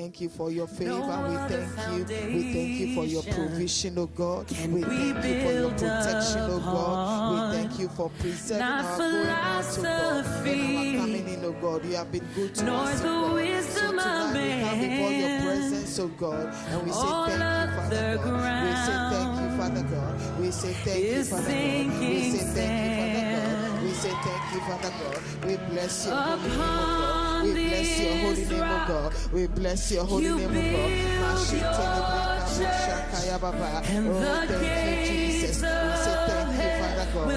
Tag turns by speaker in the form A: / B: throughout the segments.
A: thank you for your favor. we thank you. We thank you for your provision, oh God. We thank you for your protection, oh God. We thank you for preserving our going out, oh God, and our coming in, oh God. You have been good to us, oh God. So tonight we come before your presence, oh God, and we say thank you, Father God. We say thank you, Father God. We say thank you, Father God. We say thank you, Father God. We say thank you, Father God. We bless your holy name, oh God. We bless your holy name, oh God. We bless your holy name, oh God. Baba. Oh, thank you, Jesus. We say thank you, Father God. We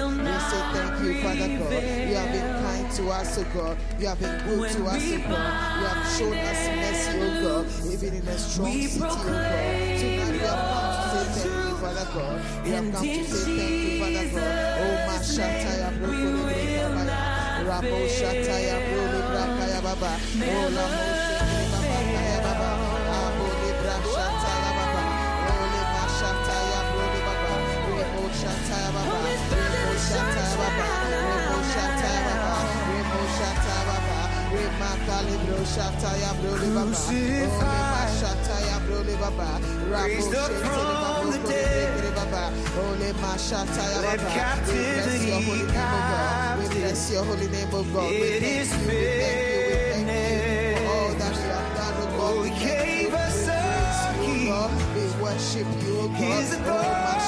A: say thank you, Father God. You have been kind to us, oh God. You have been good to us, oh God. You have shown us mercy, oh God. Even in a strong city, oh God. Tonight we have come to say thank you, Father God. We have come to say thank you, Father God. Oh, Mashataya Brokole Baba. Rabo Shataya Brole talaba, ola moshe talaba talaba. We bless your holy name, O God. We bless your worship you, oh God.
B: His authority.
A: Oh,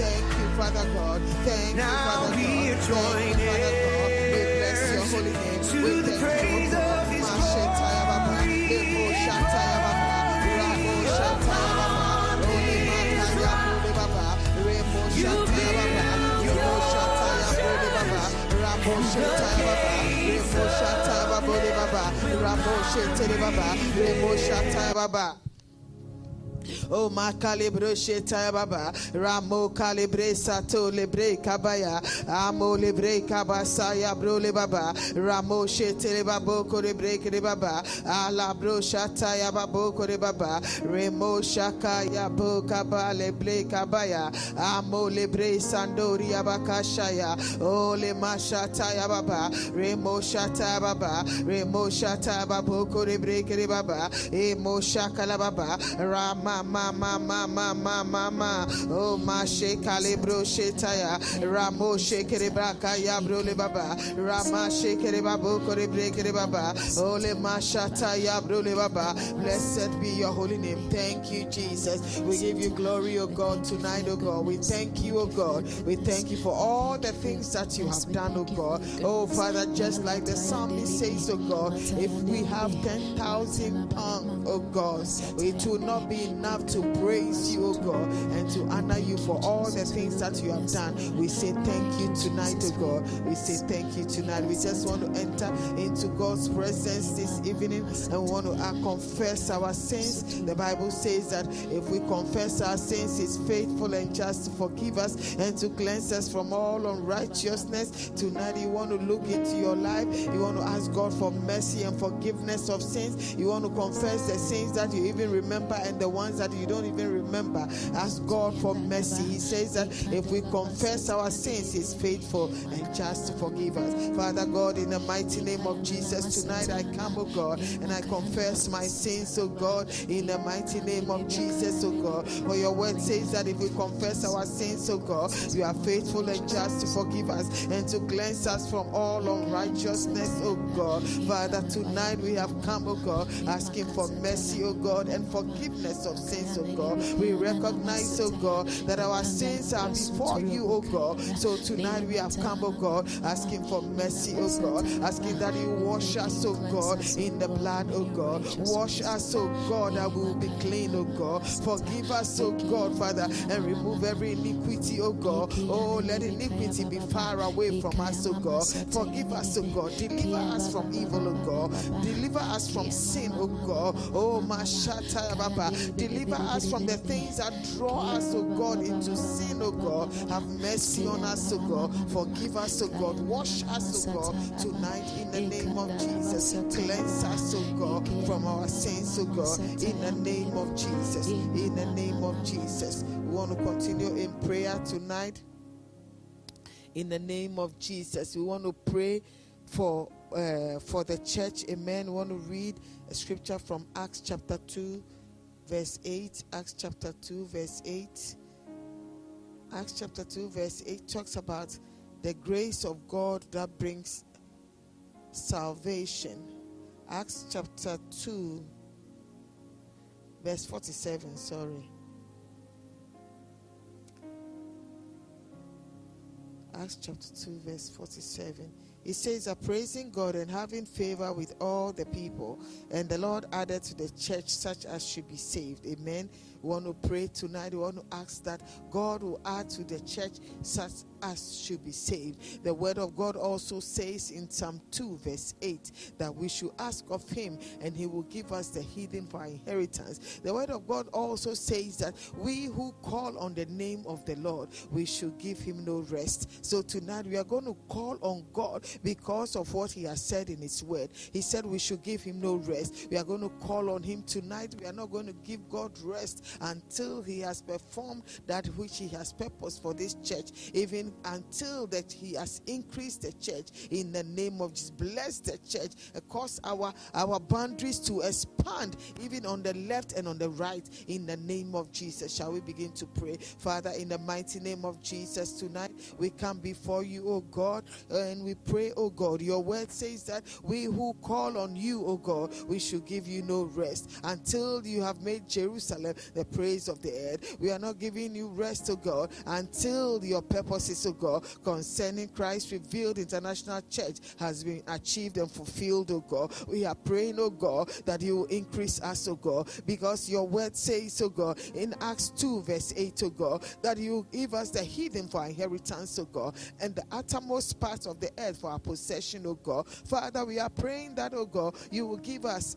A: Thank you, Father God. Thank
B: now you,
A: Father God.
B: we
A: God.
B: Are joined
A: Thank you, Father God. We bless your holy name.
B: To
A: we
B: the praise
A: you,
B: of His
A: glory. You Ramo Shataya Baba, Ramo Shataya Baba, Ramo Shataya Baba. Oh makalibre sheta baba. Ramo calibre sato lebre kabaya. Amo lebre kabasaya bro le baba. Ramo shete le babo kore break le baba. Ala bro shata ya babo kore baba. Remo shaka ya bo kaba lebre kabaya. Amo lebre sandori abakashaya. Oh le mashata ya baba. Remo shata baba. Remo shata babo kore break le baba. Emo shaka la baba. Rama ma ma ma ma ma ma ma. Oh ma she calibro shetaya ramo shekere braka ya bro le baba. Rama shekere babo kore brekere baba. Oh le ma shata ya bro le baba. Blessed be your holy name. Thank you jesus. We give you glory oh god tonight oh god. We thank you oh god. We thank you for all the things that you have done oh god. Oh father just like the psalmist says oh god if we have 10,000 tongues oh god it will not be enough to praise you, oh God, and to honor you for all the things that you have done. We say thank you tonight, oh God. We say thank you tonight. We just want to enter into God's presence this evening and want to confess our sins. The Bible says that if we confess our sins, He's faithful and just to forgive us and to cleanse us from all unrighteousness. Tonight, you want to look into your life. You want to ask God for mercy and forgiveness of sins. You want to confess the sins that you even remember and the ones that you don't even remember. Ask God for mercy. He says that if we confess our sins, He's faithful and just to forgive us. Father God, in the mighty name of Jesus, tonight I come, oh God, and I confess my sins, oh God, in the mighty name of Jesus, oh God. For your word says that if we confess our sins, O God, you are faithful and just to forgive us and to cleanse us from all unrighteousness, O God. Father, tonight we have come, O God, asking for mercy, O God, and forgiveness of sins, oh God. We recognize, oh God, that our sins are before you, oh God. So tonight we have come, oh God, asking for mercy, oh God, asking that you wash us, oh God, in the blood, oh God. Wash us, oh God, that we will be clean, oh God. Forgive us, oh God, Father, and remove every iniquity, oh God. Oh, let iniquity be far away from us, oh God. Forgive us, oh God. Deliver us from evil, oh God. Deliver us from sin, oh God. Oh, Mashata Baba. Deliver us from the things that draw us, oh God, into sin, oh God. Have mercy on us, oh God. Forgive us, oh God. Wash us, oh God, tonight in the name of Jesus. Cleanse us, oh God, from our sins, oh God, in the name of Jesus. In the name of Jesus. We want to continue in prayer tonight. In the name of Jesus, we want to pray for uh, for the church. Amen. We want to read a scripture from Acts chapter 2, verse 8. Acts chapter 2, verse 8. Acts chapter 2, verse 8 talks about the grace of God that brings salvation. Acts chapter 2, verse 47. Sorry. Acts chapter 2, verse 47. It says, "A praising God and having favor with all the people, and the Lord added to the church such as should be saved. Amen. We want to pray tonight. We want to ask that God will add to the church such as should be saved. The word of God also says in Psalm 2, verse 8, that we should ask of him and he will give us the hidden for inheritance. The word of God also says that we who call on the name of the Lord, we should give him no rest. So tonight we are going to call on God because of what he has said in his word. He said we should give him no rest. We are going to call on him tonight. We are not going to give God rest until he has performed that which he has purposed for this church, even until that he has increased the church in the name of Jesus. Bless the church, cause our our boundaries to expand even on the left and on the right in the name of Jesus. Shall we begin to pray? Father, in the mighty name of Jesus, tonight we come before you, oh God, and we pray, oh God. Your word says that we who call on you, oh God, we should give you no rest until you have made Jerusalem the praise of the earth. We are not giving you rest, oh God, until your purposes, oh God, concerning Christ revealed international church has been achieved and fulfilled, oh God. We are praying, oh God, that you will increase us, oh God, because your word says, oh God, in Acts 2, verse 8, oh God, that you give us the hidden for inheritance, oh God, and the uttermost parts of the earth for our possession, oh God. Father, we are praying that, oh God, you will give us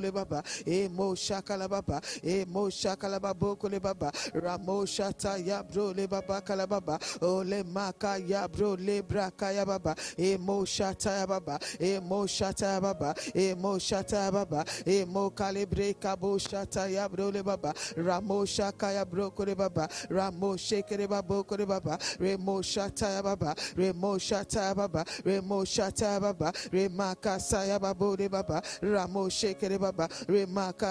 A: le baba e mo shakala baba e mo shakala babo kole baba ramo shata ya bro le baba kala baba o le maka ya bro le braka ya baba e mo shata ya baba e mo shata ya baba e mo shata ya baba e mo kalibre kabo shata ya bro le baba ramo shaka ya bro kole baba ramo shekere babo kole baba remo shata ya baba remo shata ya baba remo shata ya baba remaka sa ya babo le baba ramo shekere baba.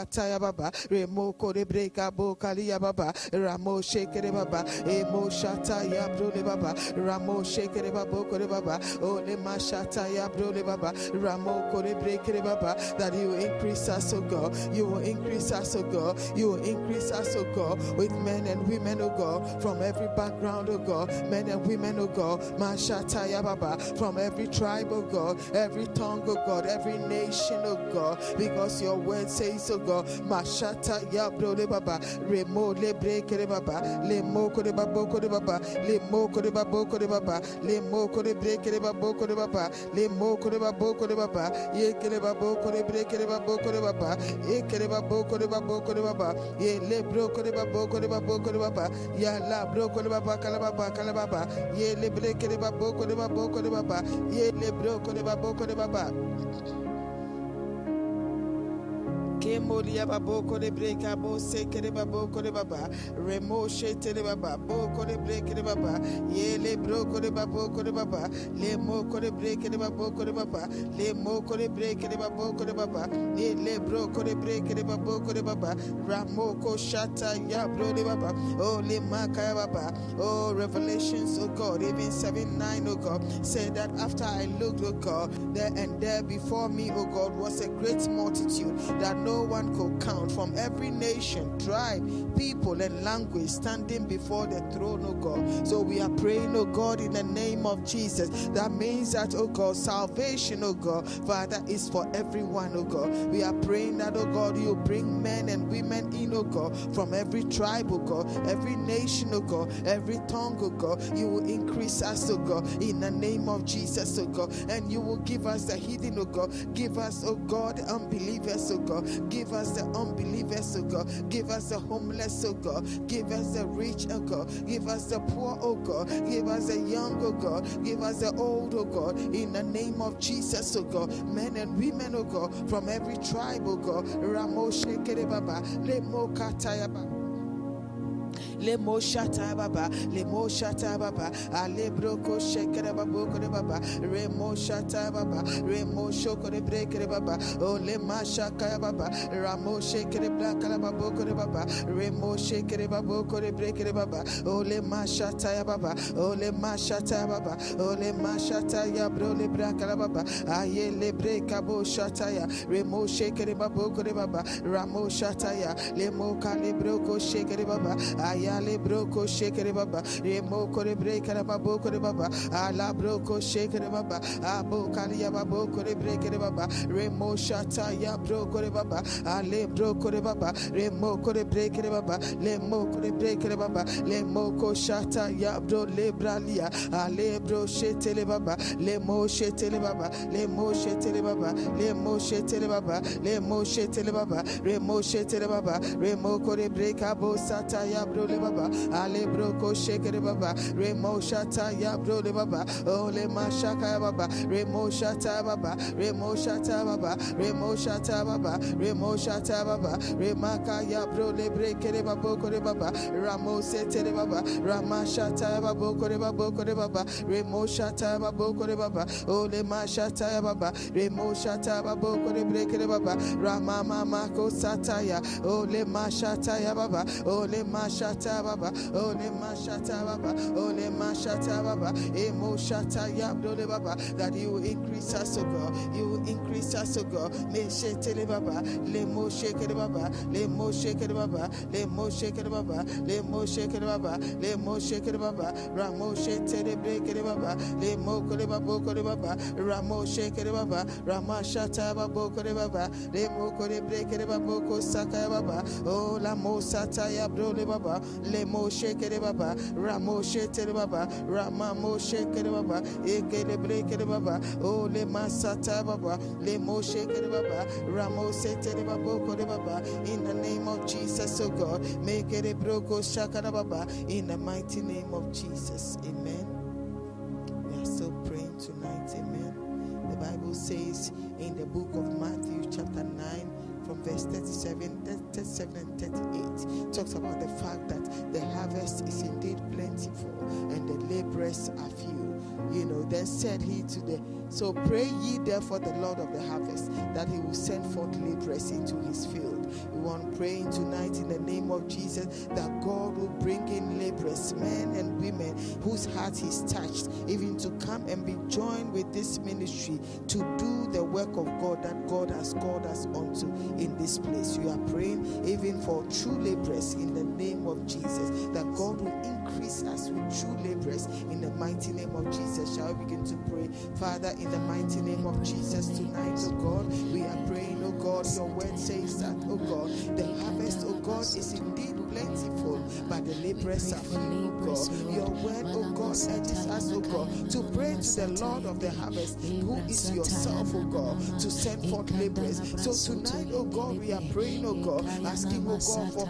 A: Taya baba. Remoko de breka bo kalia baba. Ramo shekere baba. Emo shata ya brole baba. Ramo shekere baba kore baba. O le mashata ya brole baba. Ramo kore brekere baba. That you increase us oh God. You will increase us oh God. You will increase us oh God with men and women oh God from every background oh God. Men and women oh God. Mashata ya baba. From every tribe oh God. Every tongue oh God. Every nation oh God. Because your word says, oh God, Mashata Yabro de Baba, Remo le break de Baba, le moko de baboko de Baba, le moko de baboko de Baba, le moko de break de baboko de Baba, le moko de baboko de Baba, ye kere baboko de break de baboko de Baba, ye kere baboko de baboko de Baba, ye le broko de baboko de baboko de Baba, ya la broko de Baba kalababa kalababa, ye le break de baboko de baboko de Baba, ye le broko de baboko de Baba. Kemolia baboko de breka bo seke de baboko de baba remo shete de baba boko de breke de baba ye le broko de baboko de baba le moko de breke de baboko de baba le moko de breke de baboko de baba le broko de breke de baboko de baba ramoko shata ya bro de baba oh le maka baba oh revelations oh god even 7 9 oh god said that after i looked oh god there and there before me oh god was a great multitude that no one could count from every nation, tribe, people, and language standing before the throne, oh God. So we are praying, oh God, in the name of Jesus. That means that, oh God, salvation, oh God, Father, is for everyone, oh God. We are praying that, oh God, you bring men and women in, oh God, from every tribe, oh God, every nation, oh God, every tongue, oh God. You will increase us, oh God, in the name of Jesus, oh God. And you will give us the hidden, oh God. Give us, oh God, unbelievers, oh God. Give us the unbelievers, oh God. Give us the homeless, oh God. Give us the rich, oh God. Give us the poor, oh God. Give us the young, oh God. Give us the old, oh God. In the name of Jesus, oh God. Men and women, oh God, from every tribe, oh God. Le mo shata baba, le mo shata baba, ale broko shekere baba kore baba, re mo shata baba, re mo shokore brekere baba, o le ma shaka baba, ramo shekere blakala baba kore baba, re mo shekere baba kore brekere baba, o le ma shata baba, o le ma shata baba, o le ma shata ya bro le brakala baba, aye le breka bo shata ya, re mo shekere baba kore baba, ramo shata ya, le mo kale broko shekere baba, aye Ayale broko shekere baba. Remo kore brekere baba kore baba. Ala broko shekere baba. Abo kalia baba kore brekere baba. Remo shata ya broko re baba. Ale broko re baba. Remo kore brekere baba. Lemo kore brekere baba. Lemo ko shata ya bro lebralia. Ale bro shetele baba. Lemo shetele baba. Lemo shetele baba. Lemo shetele baba. Lemo shetele baba. Remo shetele baba. Remo kore breka bo sata ya bro le baba ale broko shekere baba remo shata ya bro le baba ole mashaka ya baba remo shata baba remo shata baba remo shata baba remo shata baba remaka ya bro le brekere baba kore baba ramo setere baba rama shata baba kore baba kore baba remo shata baba kore baba ole mashata ya baba remo shata baba kore brekere baba rama mama ko sataya ole mashata ya baba ole mashata baba ole mashata baba ole mashata baba emo shata yabdole baba that you increase us O God you increase us O God me shetele baba le mo shekere baba le mo shekere baba le mo shekere baba le mo shekere baba le mo shekere baba ramo shetele brekere baba le mo kore baba kore baba ramo shekere baba rama shata baba kore baba le mo kore brekere baba ko saka baba oh la mo sata yabdole baba le mo shekere baba ramo shetere baba rama mo shekere baba ekele brekere baba o le masata baba le mo shekere baba ramo setere baba kore baba. In the name of Jesus oh God make it a broko shakara baba. In the mighty name of Jesus amen. We are still praying tonight amen. The Bible says in the book of Matthew chapter 9 from verse 37, 37 and 38 talks about the fact that the harvest is indeed plentiful and the laborers are few. You know, then said he to the so pray ye therefore the Lord of the harvest that he will send forth laborers into his field. We want praying tonight in the name of Jesus that God will bring in laborers, men and women whose heart He's touched, even to come and be joined with this ministry to do the work of God that God has called us onto in this place. You are praying even for true laborers in the name of Jesus, that God will increase us with true laborers in the mighty name of Jesus. Shall we begin to pray? Father, in the mighty name of Jesus tonight, oh God, we are praying, oh God, your word says that, oh God, the harvest, oh God, is indeed plentiful, but the laborers are few, oh God. Your word, oh God, urges us, oh God, to pray to the Lord of the harvest, who is yourself, oh God, to send forth laborers. So tonight, oh, oh, oh God, we are praying, oh God, asking, oh God, for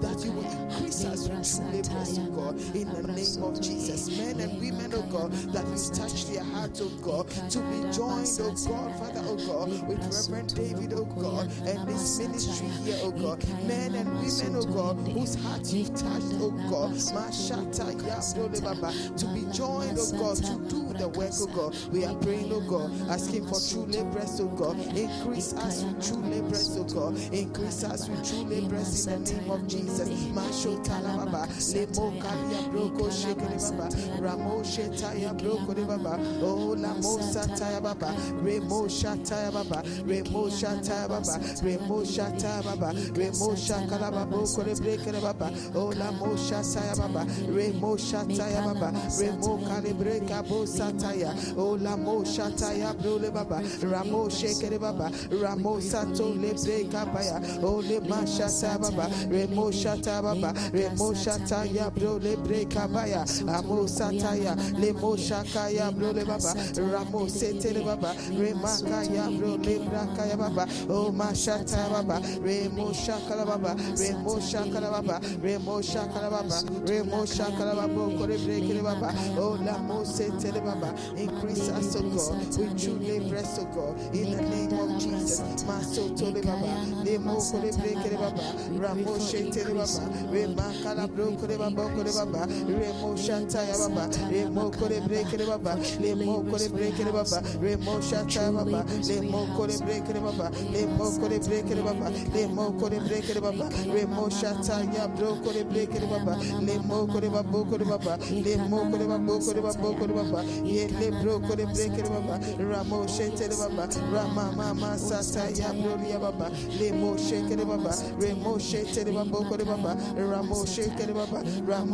A: that you will increase us with true laborers, oh God, in the name of Jesus. Men and women, oh God, that will touch their heart, oh God, to be joined, oh God, Father, oh God, with Reverend David, oh God, and this ministry here, oh God. Men and women, oh God, whose hearts you've touched, oh God. Mashata Baba, to be joined, oh God, to do the work, oh God. We are praying, oh God, asking for true oh laborers, oh God. Increase us with true laborers, oh God. Increase us with true laborers in the name of Jesus. Masho Talababa, Lemo kalia broko shekere baba. Ramo shetaya oh, broko de baba. Oh la mo sataya baba. Remo shataya baba. Remo shataya baba. Remo shataya oh, baba. Remo shakala baba kore brekere baba. Oh la mo shataya baba. Remo shataya baba. Remo kale breka bo sataya. Oh la mo shataya brole baba. Ramo shekere baba. Ramo sato le breka baya. Oh le ma shataya baba. Remo shataya baba. Remo shataya brole breka baya. Amo sataya. Le mo shakaya brole baba. Ramo setele baba. Remakaya brole brakaya baba. Oh ma shataya baba. Remo shakala baba. Remo shakala baba. Remo shakala baba. Remo shakala baba. Kore brekele baba. Oh la mo setele baba. Increase us, oh God. We truly bless, oh God. In the name of Jesus. Maso tole baba. Le mo kore brekele baba. Ramo shetele baba. Remakala bro kore baba kore baba. Remo shataya baba. Remo kore brekele baba. Le mo kore brekele baba. Remo shataya baba. Le mo kore brekele baba. Le mo kore brekele baba. Le mo kore brekele baba. Remo shataya bro kore brekele baba. Le mo kore baba baba. Le mo kore baba kore baba baba. Ye le kore brekele baba. Ramo shetele baba. Rama mama bro ya baba. Le mo shekele baba. Remo shetele baba kore baba. Ramo baba. Ramo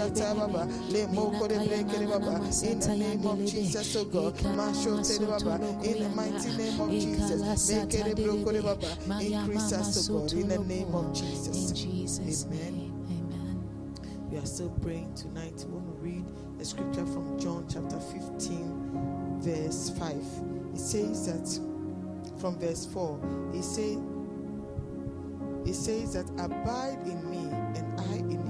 A: shata baba. Le mo kore brekele baba. In the name of Jesus, oh God. Masho tele baba. In the mighty name of Jesus. Make it bro kore baba. Increase us, oh God. In the name of Jesus.
B: Jesus'
A: Amen.
B: Amen.
A: We are still praying tonight. We want to read a scripture from John chapter 15, verse 5. It says that from verse 4, it says it says that abide in me and I in you,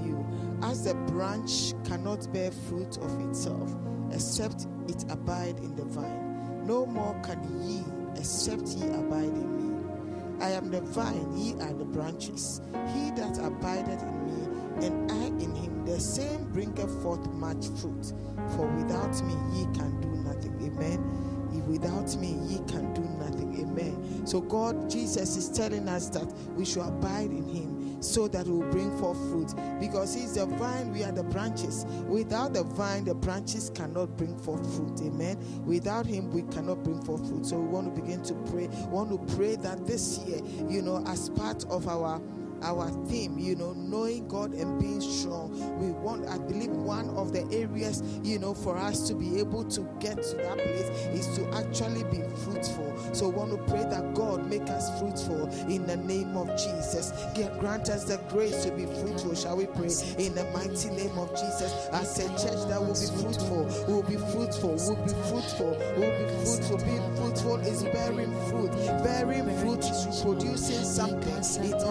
A: as the branch cannot bear fruit of itself, except it abide in the vine. No more can ye except ye abide in me. I am the vine, ye are the branches. He that abideth in me, and I in him, the same bringeth forth much fruit. For without me ye can do nothing. Amen. If Without me ye can do nothing. Amen. So God, Jesus is telling us that we should abide in him so that we will bring forth fruit. Because he's the vine, we are the branches. Without the vine, the branches cannot bring forth fruit. Amen. Without him, we cannot bring forth fruit. So we want to begin to pray. We want to pray that this year, you know, as part of our our theme, you know, knowing God and being strong. We want, I believe, one of the areas, you know, for us to be able to get to that place is to actually be fruitful. So, we want to pray that God make us fruitful in the name of Jesus. Grant us the grace to be fruitful. Shall we pray in the mighty name of Jesus? As a church that will be fruitful, will be fruitful, will be fruitful, will be fruitful. Being fruitful is bearing fruit, bearing fruit, is producing something.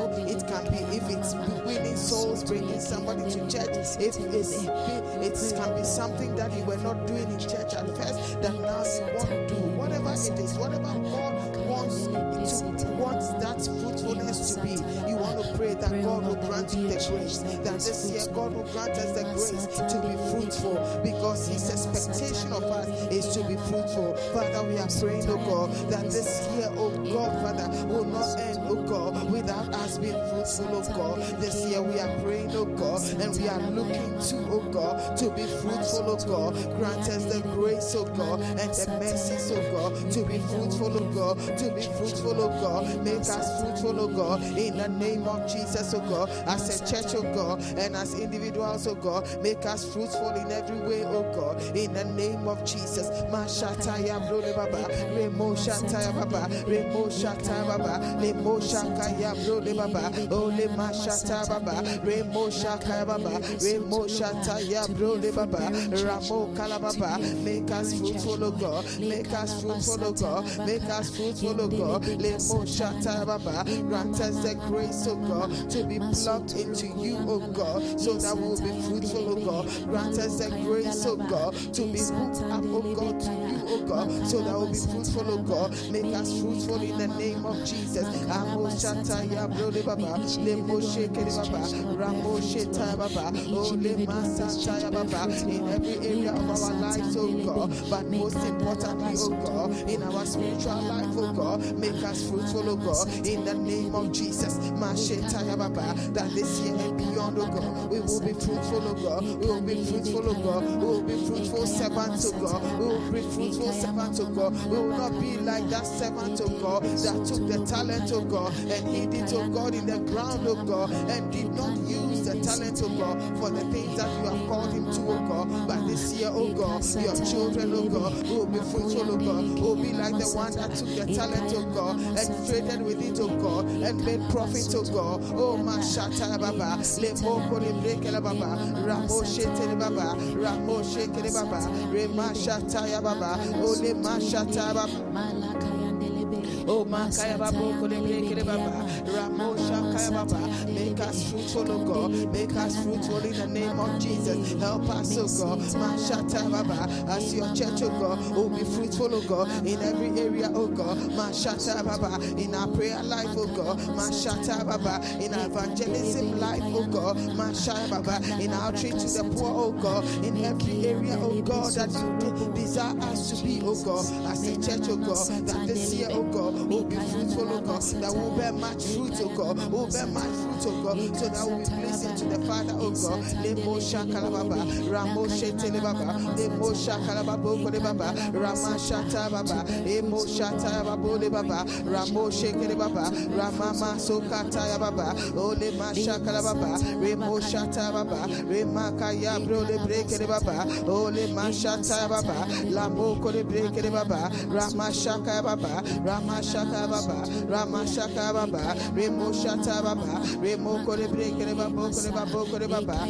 A: Know, it can be if it's winning souls, bringing somebody to church. If it's it can be something that you were not doing in church at first, that now you want to do. Whatever it is, whatever God wants to wants that fruitfulness to be. You want to pray that God will grant you the grace. That this year God will grant us the grace to be fruitful because His expectation of us is to be fruitful. Father, we are praying, oh God, that this year, oh God, Father, will not end, oh God, without us being fruitful, oh God. This year we are praying, oh God, and we are looking to, oh God, to be fruitful, oh God. Grant us the grace, oh God, and the mercies, oh God, to be fruitful, oh God, to be fruitful, oh God. Make us fruitful, oh God, in the name of Jesus, oh God, as a church, oh God, and as individuals, oh God, make us fruitful in every way, oh God, in the name of Jesus. Mashataya remo remo remo ole remo remo ramo kalababa, make us fruitful, O God, make us fruitful, O God, make us fruitful, O God, baba, grant us the grace, O God, to be plugged into you, O oh God, so that we'll be fruitful, oh O God, grant us the grace, O oh God, to be hooked up, O God, to you, O God, so that we'll be fruitful, O God, make us fruitful in the name of Jesus. Amo shata ya brode baba, lemo shekere baba, ramo sheta baba, oh lema sata baba, in every area of our lives, oh God, but most importantly, oh God, in our spiritual life, oh God, make us fruitful, oh God, in the name of Jesus. Masheta that this year and beyond, oh God, we will be fruitful, oh God, we will be fruitful, oh God, we will be fruitful servants, oh God, we will be fruitful servants, oh God, we will not be like that servant, oh God, that took the talent, oh God, and hid it, oh God, in the ground, oh God, and did not use the talent, oh God, for the things that you have called him to, oh God. But this year, oh God, your children, oh God, will be fruitful, oh God, will be like the one that took the talent, oh God, and traded with it, oh God, and made profit, oh God. Oh, Mashata Baba, Lemoko Lebrekele Baba, Ramo Shetere Baba, Ramo Shekere Baba, Rema Shataya Baba, Ole Mashata Baba. Oh, Makaya Baba, Kolebrekele Baba, Ramo Shakaya make us fruitful, oh God, make us fruitful in the name of Jesus. Help us, oh God, Mashata Baba, as your church, oh God, will oh, be fruitful, oh God, in every area, oh God, Mashata Baba, in our prayer life, oh God, oh Mashata Baba, in our evangelism life, oh God, Mashata Baba, in our outreach to the poor, oh God, in every area, oh God, that you desire us to be, oh God, as a church, oh God, that this year, oh God, will be fruitful, oh God, that will bear much fruit, oh God, will bear much fruit, oh God, so that we'll be pleasing to the Father, oh God. Lemo shakalababa, ramo shetele baba, lemo shakalababo kole baba, rama shata baba, emo shata babo le baba, ramo shekele baba, rama masokata ya baba, ole mashakalababa, remo shata baba, rema kaya bro le breke baba, ole mashata baba, lamo kole breke baba, rama shaka baba, rama shaka baba, rama shaka baba, remo shata baba, remo kole breke le baba, kole baba, kole baba,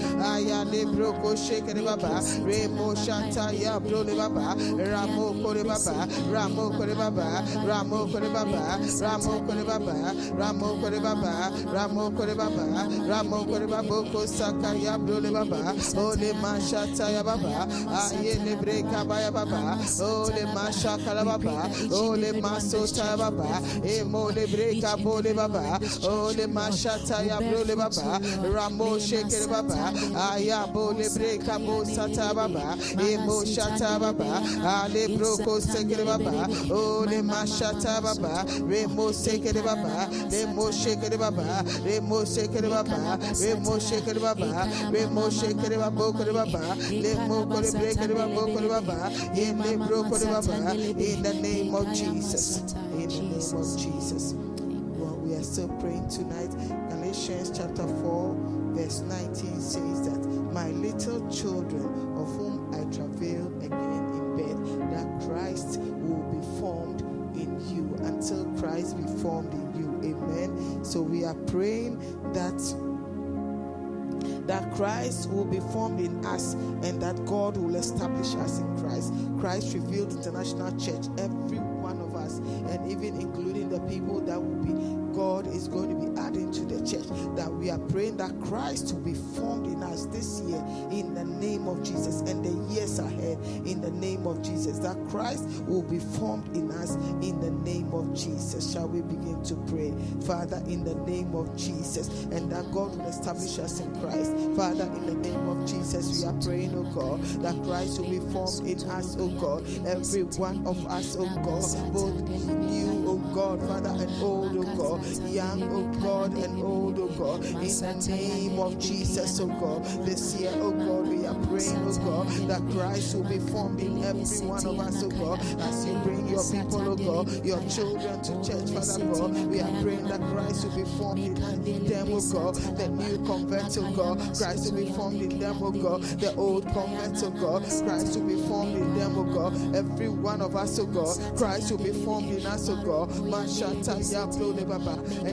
A: remo shata ya bro le baba, ramo kole baba, ramo kole baba, ramo kole baba, ramo kole baba, ramo kole baba, ramo kole baba, ramo kole baba, ko saka ya bro le baba, ole mashata ya baba, aye le breka baba, ole mashaka baba, ole masota baba, e mo le breka bo le baba, ole mashata ya baba, ramo baba, aya bo le breka bo sata baba, e mo shata baba, ale broko seke le baba, ole mashata baba, remo seke le baba, remo sheke le baba, remo seke le baba, remo sheke le baba, remo sheke le baba, ko le baba, remo ko le breka le baba, ko le baba, in the broko le baba, in the name of Jesus, in the name of Jesus. Well, we are still praying tonight. Galatians chapter 4, verse 19 says that my little children, of whom I travail again in bed, that Christ will be formed in you until Christ be formed in you. Amen. So we are praying that that Christ will be formed in us and that God will establish us in Christ. Christ revealed international church, every one of us, and even including the people that will be God is going That we are praying that Christ will be formed in us this year in the name of Jesus and the years ahead in the name of Jesus. That Christ will be formed in us in the name of Jesus. Shall we begin to pray? Father, in the name of Jesus, and that God will establish us in Christ. Father, in the name of Jesus, we are praying, oh God, that Christ will be formed in us, oh God. Every one of us, oh God, both new, oh God, Father, and old, oh God, young, oh God, and old, oh God, in the name of Jesus, oh God. This year, oh God, we are praying, oh God, that Christ will be formed in every one of us, oh God, as you bring your people, oh God, your children to church, Father God. We are praying that Christ will be formed in them, oh God, the new converts, oh God, Christ will be formed in them, oh God, the old converts, oh God, Christ will be formed in them, oh God, every one of us, oh God, Christ will be formed in us, oh God, and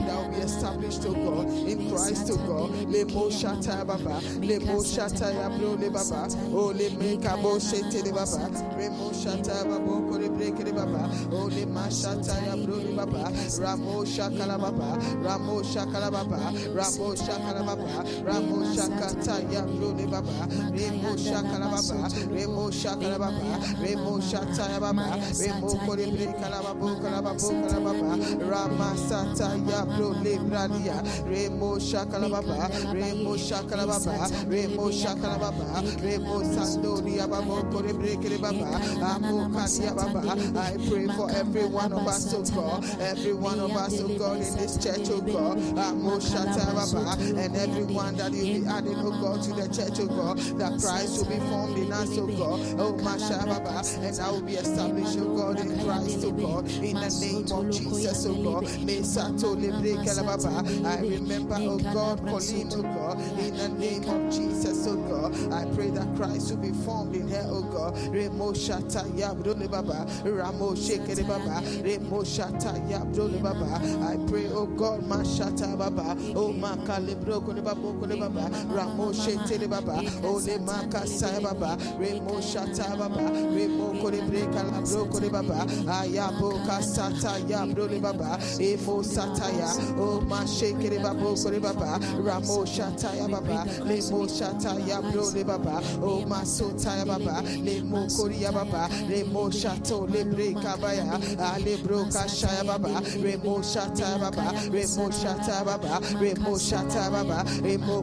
A: that will be established, oh God, in Christ, oh God, Lemo Shata Baba, Lemo Shata Yablo Baba, oh Leme Kabo Shete le Baba, oh, Remo Shata Baba, Kore Breke Baba, oh Lema Shata Yablo Baba, Ramo Shakala Baba, Ramo Shakala Baba, Ramo Shakala Baba, Ramo Shakata Yablo Baba, Remo Shakala Baba, Remo Shakala Baba, Remo Shata Baba, Remo Kore Breke Baba, Kala Baba, Rama Sata Yablo Libradia, Remo Shakala Baba, Remo Shakala Baba, Remo Shakala Baba, Remo Sandoria Baba, Kore Breke Baba, Amo Kasia Baba. I pray for every one of us, oh God, every one of us, oh God, in this church, oh God, ah, Baba, and everyone that you be adding, oh God, to the church, oh God, that Christ will be formed in us, oh God, oh Masha Baba, and that will be established, oh God, in Christ, oh God, in the name of Jesus, oh God, Mesato Libre Baba. I remember, oh God, Colleen, oh God, in the name of Jesus, oh God, I pray that Christ will be formed in her, oh God, Remo Shata Yabdole Baba, Ramo Shekere Baba, Remo Shata Yabdole Baba. I pray, oh God, Mashata Baba, oh Makalibro Kone Baba, Kone Baba, Ramo Shete Baba, oh Le Makasaya Baba, Remo Shata Baba, Remo Kone Breka Labro Baba, Ayabo Kasata Yabdole Baba, Emo Sataya, oh Mashekere Baba, Kone Baba, Ramo Shataya Baba, Lemo Shataya Brole Baba, oh Masotaya Baba, Lemo Korea Baba, Remo Shato Lebre Kabaya, ah, Alebro Kashaya Baba, Remo Shata Baba, Remo ah, Shata Baba, Remo Shata Baba, Remo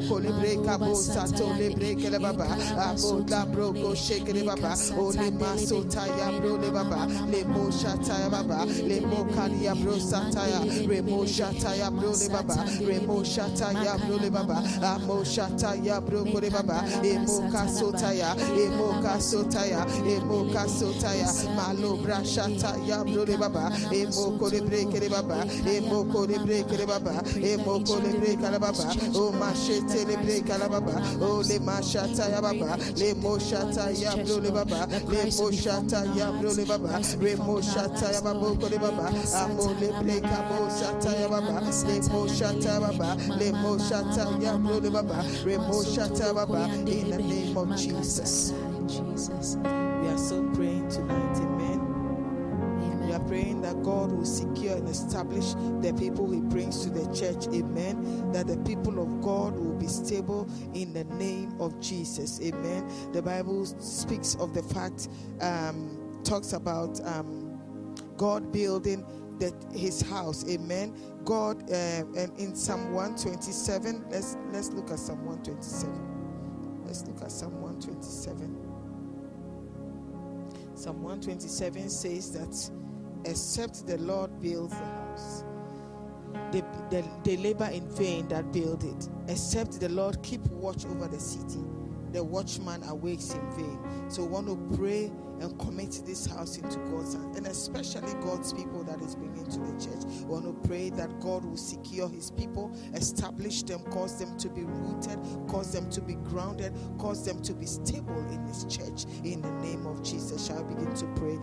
A: Kabo Sato Lebre Kele Baba, Abo Labro Go Shekere Baba, Ole Maso Taya Bro Le Baba, Lemo Shataya Baba, Lemo Kalia Bro Sataya, Remo Shataya Bro Le Baba, Remo Shataya Bro Le Baba, Amo Shataya Bro Baba, Emo Kasotaya, Emo Kasotaya, Emo Kasotaya, Malo Brashataya Bro Le Baba, Emo Kolebre Kere Baba, Emo Kolebre Kere Baba, Emo Kolebre Kala Baba, O Mashete Lebre Kala Baba, O Le Mashataya Baba, Le Moshataya Bro Le Baba, Le Moshataya Bro Le Baba, Remo Shataya Baba Kore Baba, Amo Lebre Kabo Shataya Baba, Le Moshataya Baba, Le Moshataya Bro Le Baba, Remo Shataya Baba, in the name of Jesus.
B: Jesus.
A: We are still praying tonight, are praying that God will secure and establish the people He brings to the church, amen. That the people of God will be stable in the name of Jesus, amen. The Bible speaks of the fact, um, talks about um, God building that His house, amen. God, uh, and in Psalm 127, let's let's look at Psalm 127. Let's look at Psalm 127. Psalm 127 says that except the Lord builds the house, they, they, they labor in vain that build it. Except the Lord keep watch over the city, the watchman awakes in vain. So we want to pray and commit this house into God's hand, and especially God's people that is bringing to the church. We want to pray that God will secure His people, establish them, cause them to be rooted, cause them to be grounded, cause them to be stable in His church. In the name of Jesus, shall begin to pray?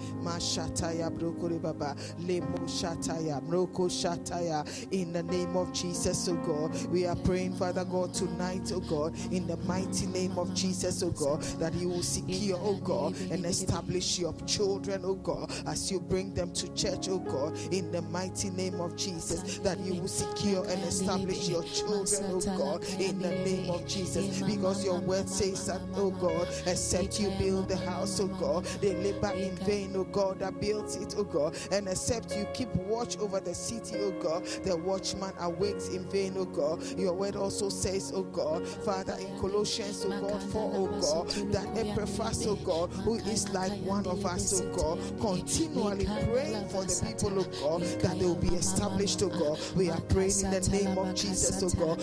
A: In the name of Jesus, oh God, we are praying, Father God, tonight, oh God, in the mighty name of Jesus, oh God, that you will secure, oh God, and establish your children, oh God, as you bring them to church, oh God, in the mighty name of Jesus, that you will secure and establish your children, oh God, in the name of Jesus, because your word says that, oh God, except you build the house, oh God, they labor in vain, oh God, that builds it, oh God, and except you keep watch over the city, oh God, the watchman awakes in vain, oh God. Your word also says, oh God, Father, in Colossians, oh God, for, oh God, that Epaphras, oh God, who is like one of us, oh God, continually praying for the people, oh God, that they will be established, oh God. We are praying in the name of Jesus, oh God.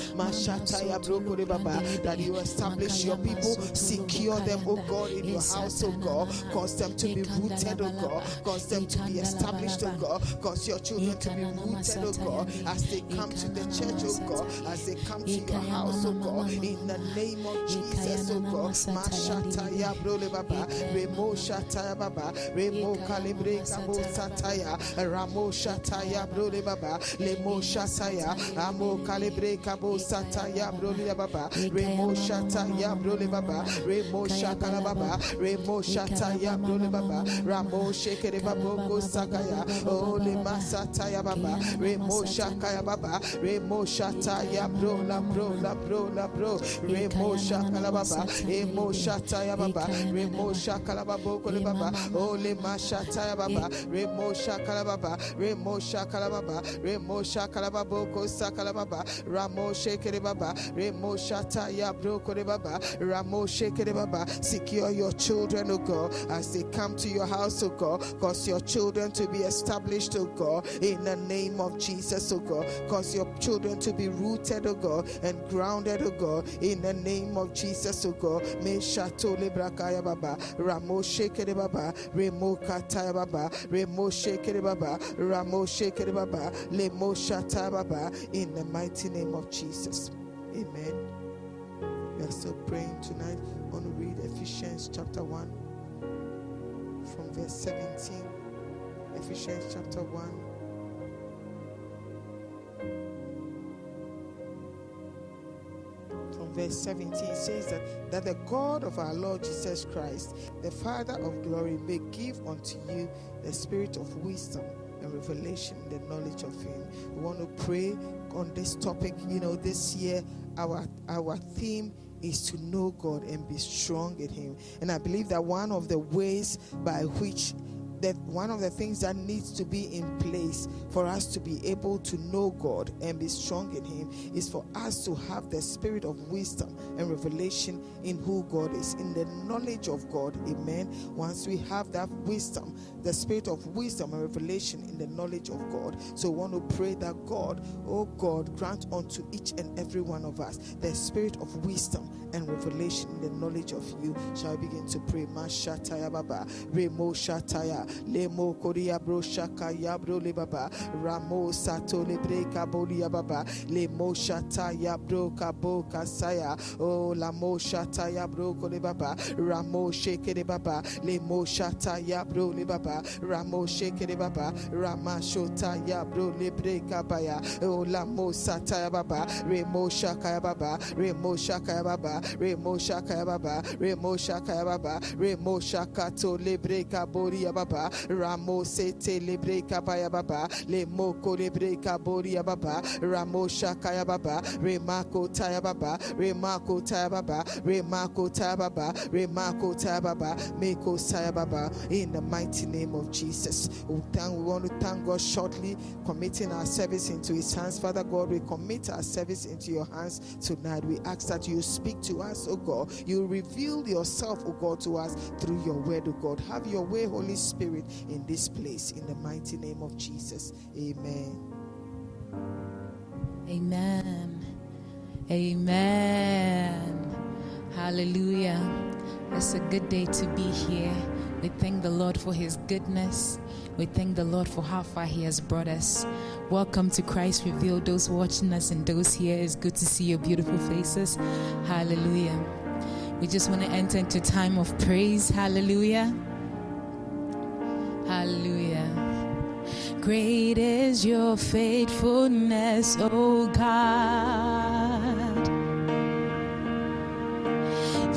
A: That you establish your people, secure them, oh God, in your house, oh God. Cause them to be rooted, oh God. Cause them to be established, oh God. Cause your children to be rooted, oh God, as they come to the church, oh God, as they come to your house, oh God. In the name of Jesus, oh God. Mashata ya brole baba, remo shata ya baba, remo kalibre kabo sataya, ramo shata ya brole baba, lemo shata ya, amo kalibre kabo sataya brole ya oh, baba, remo shata ya brole baba, remo shakala baba, remo shata ya brole baba, ramo shekere babo ko sakaya, ole masata ya baba, remo shakaya baba, remo shata ya brola brola brola bro, remo shakala baba, emo shata ya baba, remo shakala babo kole baba, ole mashata ya baba, remo shakala baba, remo shakala baba, remo shakala babo ko sakala baba, ramo shekere baba, remo shata ya bro kole baba, ramo shekere baba, secure your children, oh God, as they come to your house, oh God, cause your children to be established, oh God, in the name of Jesus, oh God, cause your children to be rooted, oh God, and grounded, oh God, in the name of Jesus, Me shato lebrakaya baba, ramo shekere baba, remo kataya baba, remo shekere baba, ramo shekere baba, lemo shata baba, in the mighty name of Jesus. Amen. We are still praying tonight. I want to read Ephesians chapter 1 from verse 17. Ephesians chapter 1. From verse 17 says that, that the God of our Lord Jesus Christ, the Father of glory, may give unto you the spirit of wisdom and revelation, the knowledge of Him. We want to pray on this topic. You know, this year our our theme is to know God and be strong in Him. And I believe that one of the ways by which that one of the things that needs to be in place for us to be able to know God and be strong in Him is for us to have the spirit of wisdom and revelation in who God is, in the knowledge of God. Amen. Once we have that wisdom, the spirit of wisdom and revelation in the knowledge of God. So we want to pray that God, oh God, grant unto each and every one of us the spirit of wisdom and revelation in the knowledge of you. Shall we begin to pray? Mashataya Baba, Remo Shataya, Lemo Korea Yabro Ramo Sato Baba, Lemo Shataya Lamo Shataya Ramo Lemo Shataya Bro Ramo Rama Shotaya Bro Lamo Sataya Baba, Remo Baba, Remo Baba, Remo Shakaya Baba, Remo Shakaya Baba, Remo shaka Shakato Lebre Kaboria Baba, Ramo Sete Lebre Kabaya Baba, Lemoko Lebre Kaboria Baba, Ramo Shakaya Baba, Remako Taya Baba, Remako Taya Baba, Remako Taya Baba, Remako Taya Baba, Meko Taya Baba, in the mighty name of Jesus. We, thank, we want to thank God shortly, committing our service into His hands. Father God, we commit our service into your hands tonight. We ask that you speak to us, oh God. You reveal yourself, oh God, to us through your word, oh God. Have your way, Holy Spirit, in this place, in the mighty name of Jesus. Amen.
B: Amen. Amen. Hallelujah. It's a good day to be here. We thank the Lord for his goodness. We thank the Lord for how far he has brought us. Welcome to Christ Revealed. Those watching us and those here, it's good to see your beautiful faces. Hallelujah. We just want to enter into time of praise. Hallelujah. Hallelujah. Great is your faithfulness, O God.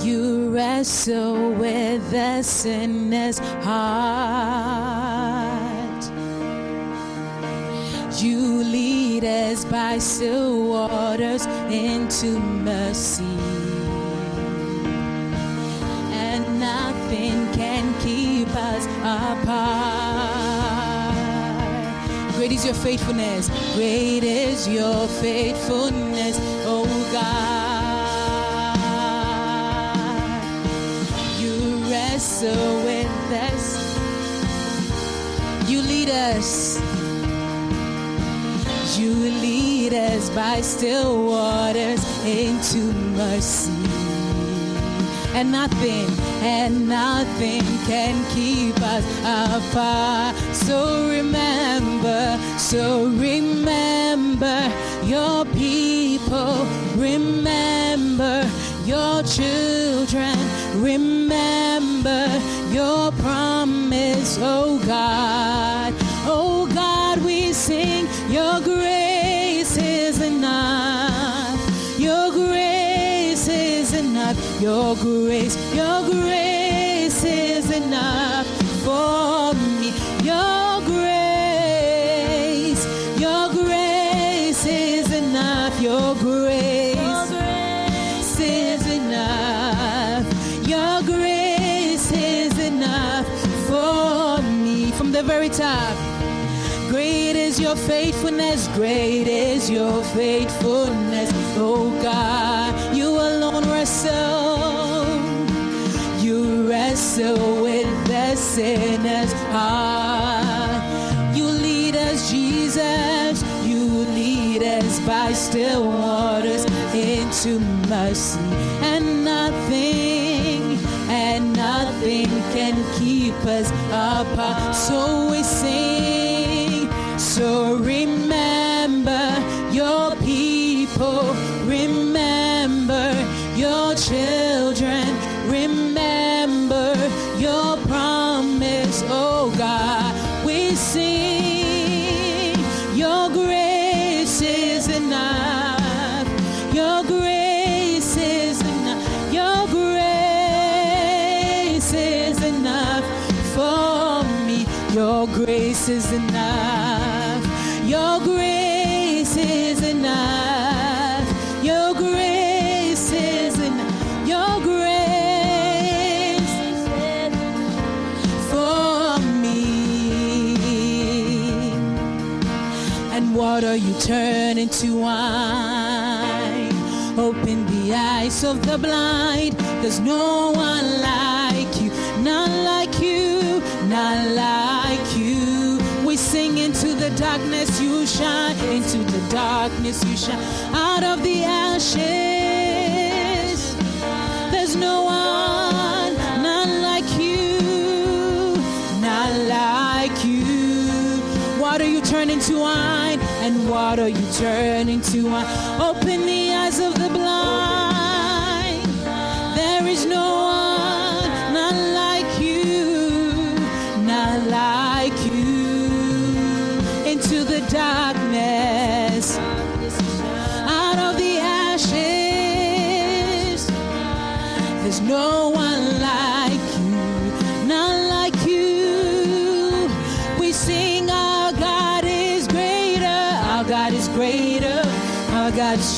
B: You wrestle with the sinner's heart. You lead us by still waters into mercy. And nothing can keep us apart. Great is your faithfulness. Great is your faithfulness, oh God. Wrestle with us. You lead us. You lead us by still waters into mercy. And nothing, and nothing can keep us apart. So remember, so remember your people. Remember your children. Remember your promise, oh God. Oh God, we sing your grace is enough. Your grace is enough. Your grace, your grace Great is your faithfulness, great is your faithfulness, oh God. You alone wrestle, you wrestle with the sinner's heart. You lead us, Jesus, you lead us by still waters into mercy, and nothing, and nothing can keep us apart. So we sing, so remember grace is enough. Your grace is enough. Your grace is enough. Your grace for me. And water you turn into wine. Open the eyes of the blind. There's no one like you, none like you, none like the darkness, you shine. Into the darkness, you shine. Out of the ashes, there's no one, none like you, not like you. Water you turn into wine, and water you turn into wine. Open the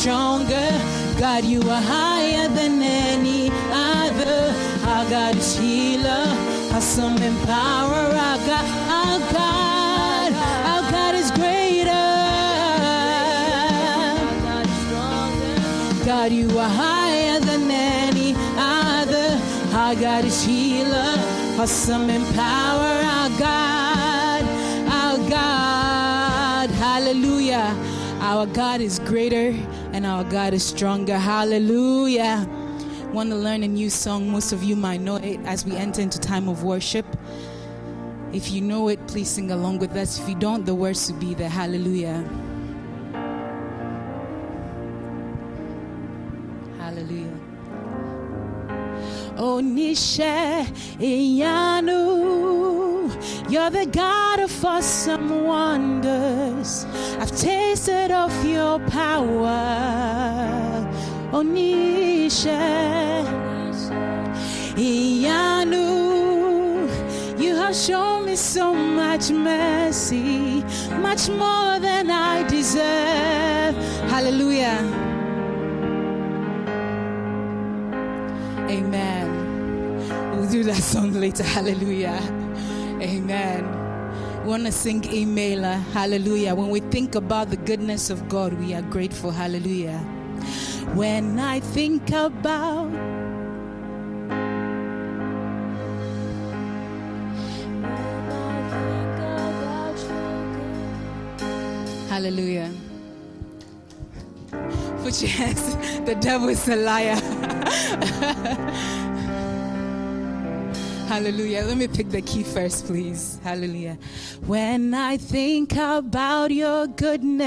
B: stronger. God, you are higher than any other. Our God is healer, awesome in power. Our God, our God, our God is greater. God, you are higher than any other. Our God is healer, awesome in power. Our God, our God, hallelujah. Our God is greater and our God is stronger. Hallelujah. Want to learn a new song? Most of you might know it as we enter into time of worship. If you know it, please sing along with us. If you don't, the words will be there. Hallelujah. Hallelujah. Onisha Iyanu, you're the God of awesome wonders. I've tasted of your power. Onisha Iyanu, you have shown me so much mercy, much more than I deserve. Hallelujah. Amen. We'll do that song later. Hallelujah. Amen. We want to sing Amen. Hallelujah. When we think about the goodness of God, we are grateful. Hallelujah. When I think about Hallelujah. Put your hands. The devil is a liar. Hallelujah. Let me pick the key first, please. Hallelujah. When I think about your goodness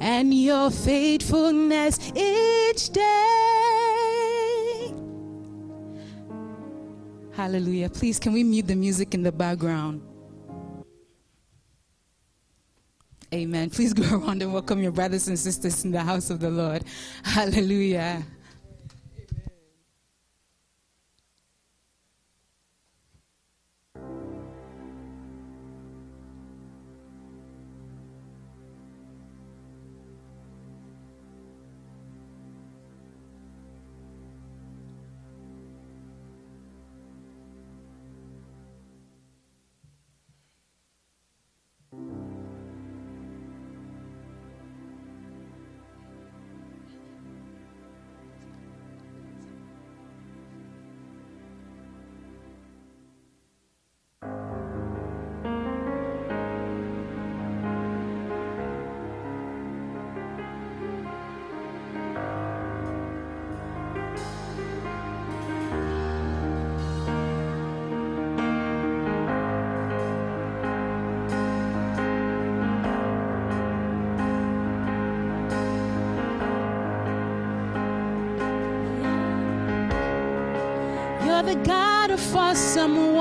B: and your faithfulness each day. Hallelujah. Please, can we mute the music in the background? Amen. Please go around and welcome your brothers and sisters in the house of the Lord. Hallelujah. Awesome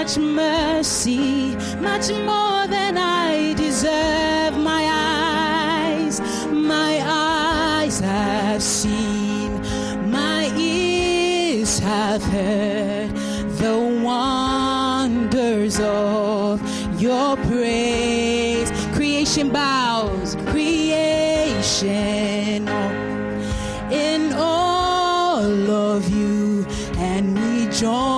B: much mercy, much more than I deserve. My eyes, my eyes have seen, my ears have heard the wonders of your praise. Creation bows, creation in all of you, and we join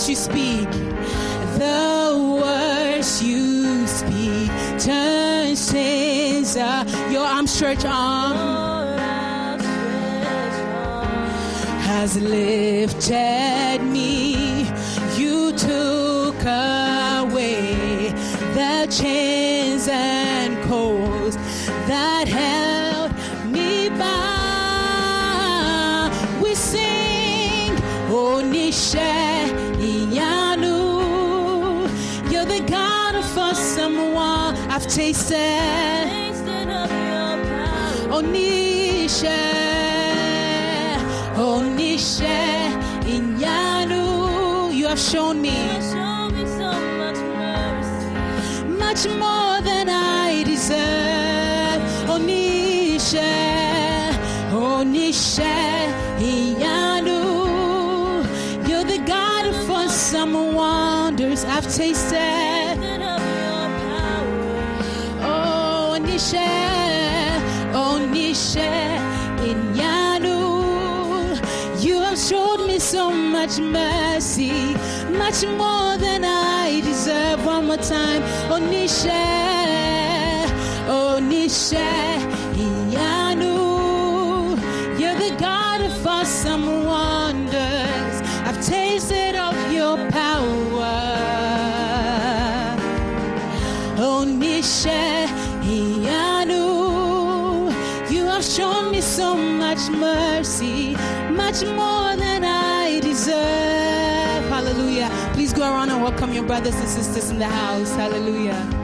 B: words you speak, the words you speak, sins. Uh, your arm stretch arm has lifted me. You took away the chains and cords that held me bound. We sing, I've tasted. Onishe, Onishe, Inyanu, you have shown me much more than I deserve. Onishe, Onishe, Inyanu, you're the God of awesome wonders. I've tasted. Much mercy, much more than I deserve. One more time, Onishe, Onishe, Inyanu. You're the God of awesome wonders. I've tasted of your power. Onishe Iyanu. You have shown me so much mercy, much more your brothers and sisters in the house. Hallelujah.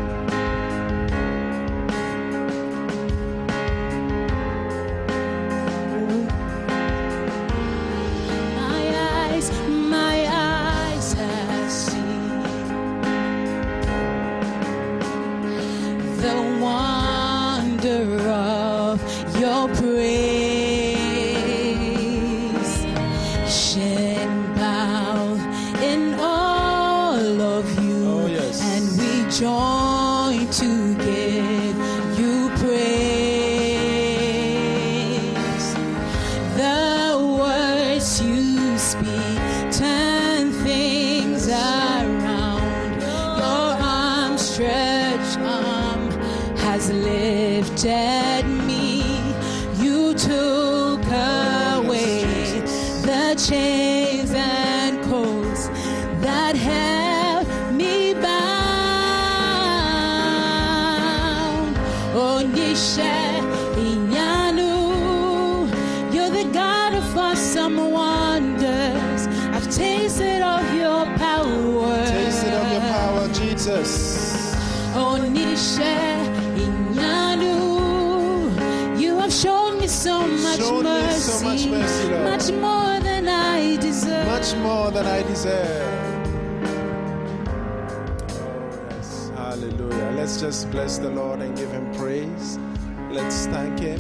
C: Let's thank him.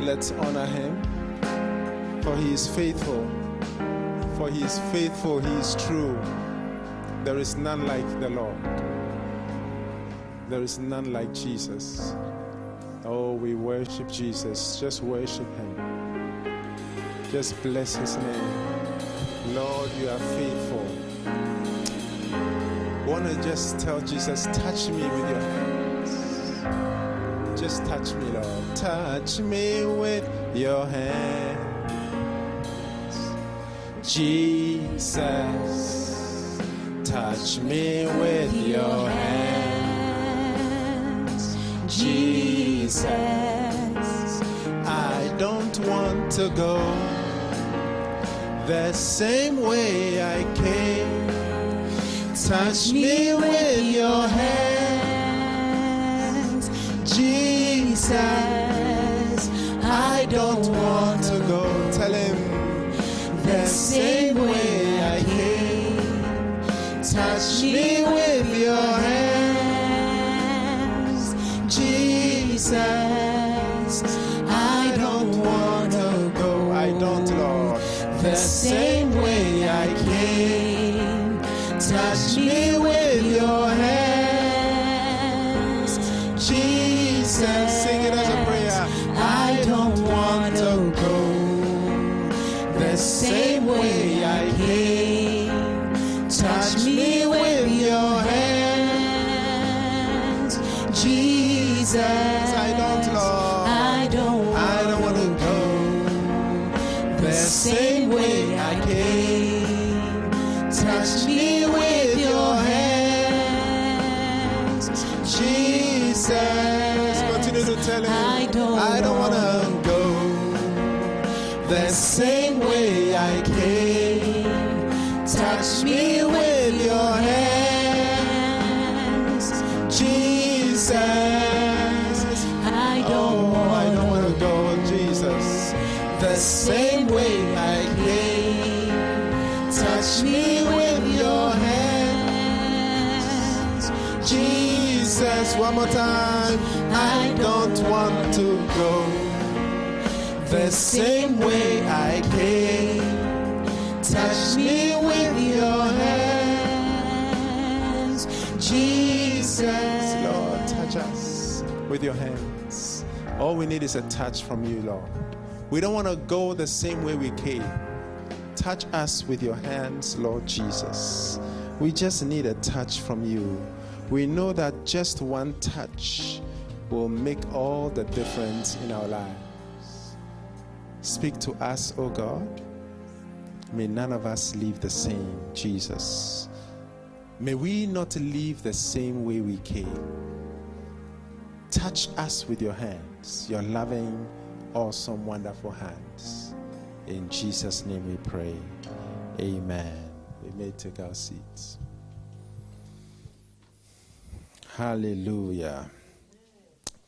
C: Let's honor him. For he is faithful. For he is faithful. He is true. There is none like the Lord. There is none like Jesus. Oh, we worship Jesus. Just worship him. Just bless his name. Lord, you are faithful. Want to just tell Jesus, touch me with your hands. Just touch me, Lord. Touch me with your hands. Jesus, touch me with your hands. Jesus, I don't want to go the same way I came. Touch me with your hands, Jesus. I don't want to go. Tell him the same way I came. Touch me with your hands, Jesus. I don't want to go. I don't, Lord. The same way I came. Touch me with your hands. All we need is a touch from you, Lord. We don't want to go the same way we came. Touch us with your hands, Lord Jesus. We just need a touch from you. We know that just one touch will make all the difference in our lives. Speak to us, O God. May none of us leave the same, Jesus. May we not leave the same way we came. Touch us with your hands, your loving, awesome, wonderful hands. In Jesus' name we pray. Amen. We may take our seats. Hallelujah.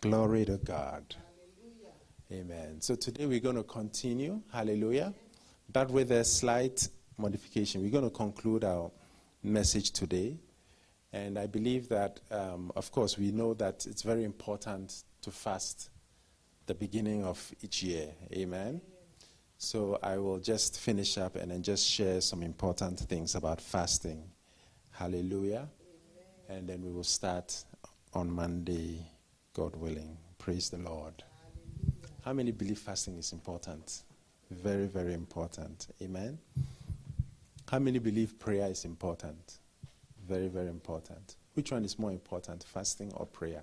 C: Glory to God. Amen. So today we're going to continue. Hallelujah. But with a slight modification. We're going to conclude our message today. And I believe that, um, of course, we know that it's very important to fast the beginning of each year. Amen. So I will just finish up and then just share some important things about fasting. Hallelujah. And then we will start on Monday, God willing. Praise the Lord. How many believe fasting is important? Very, very important. Amen. How many believe prayer is important? Very, very important. Which one is more important, fasting or prayer?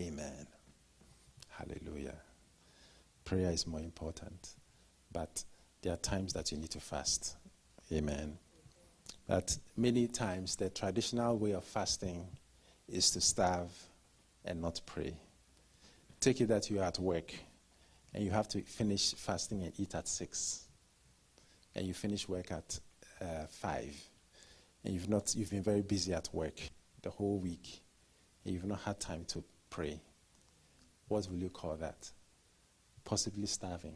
C: Amen. Hallelujah. Prayer is more important, but there are times that you need to fast. Amen. But many times the traditional way of fasting is to starve and not pray. Take it that you are at work and you have to finish fasting and eat at 6 and you finish work at uh, 5 and you've not you've been very busy at work the whole week. And you've not had time to pray. What will you call that? Possibly starving.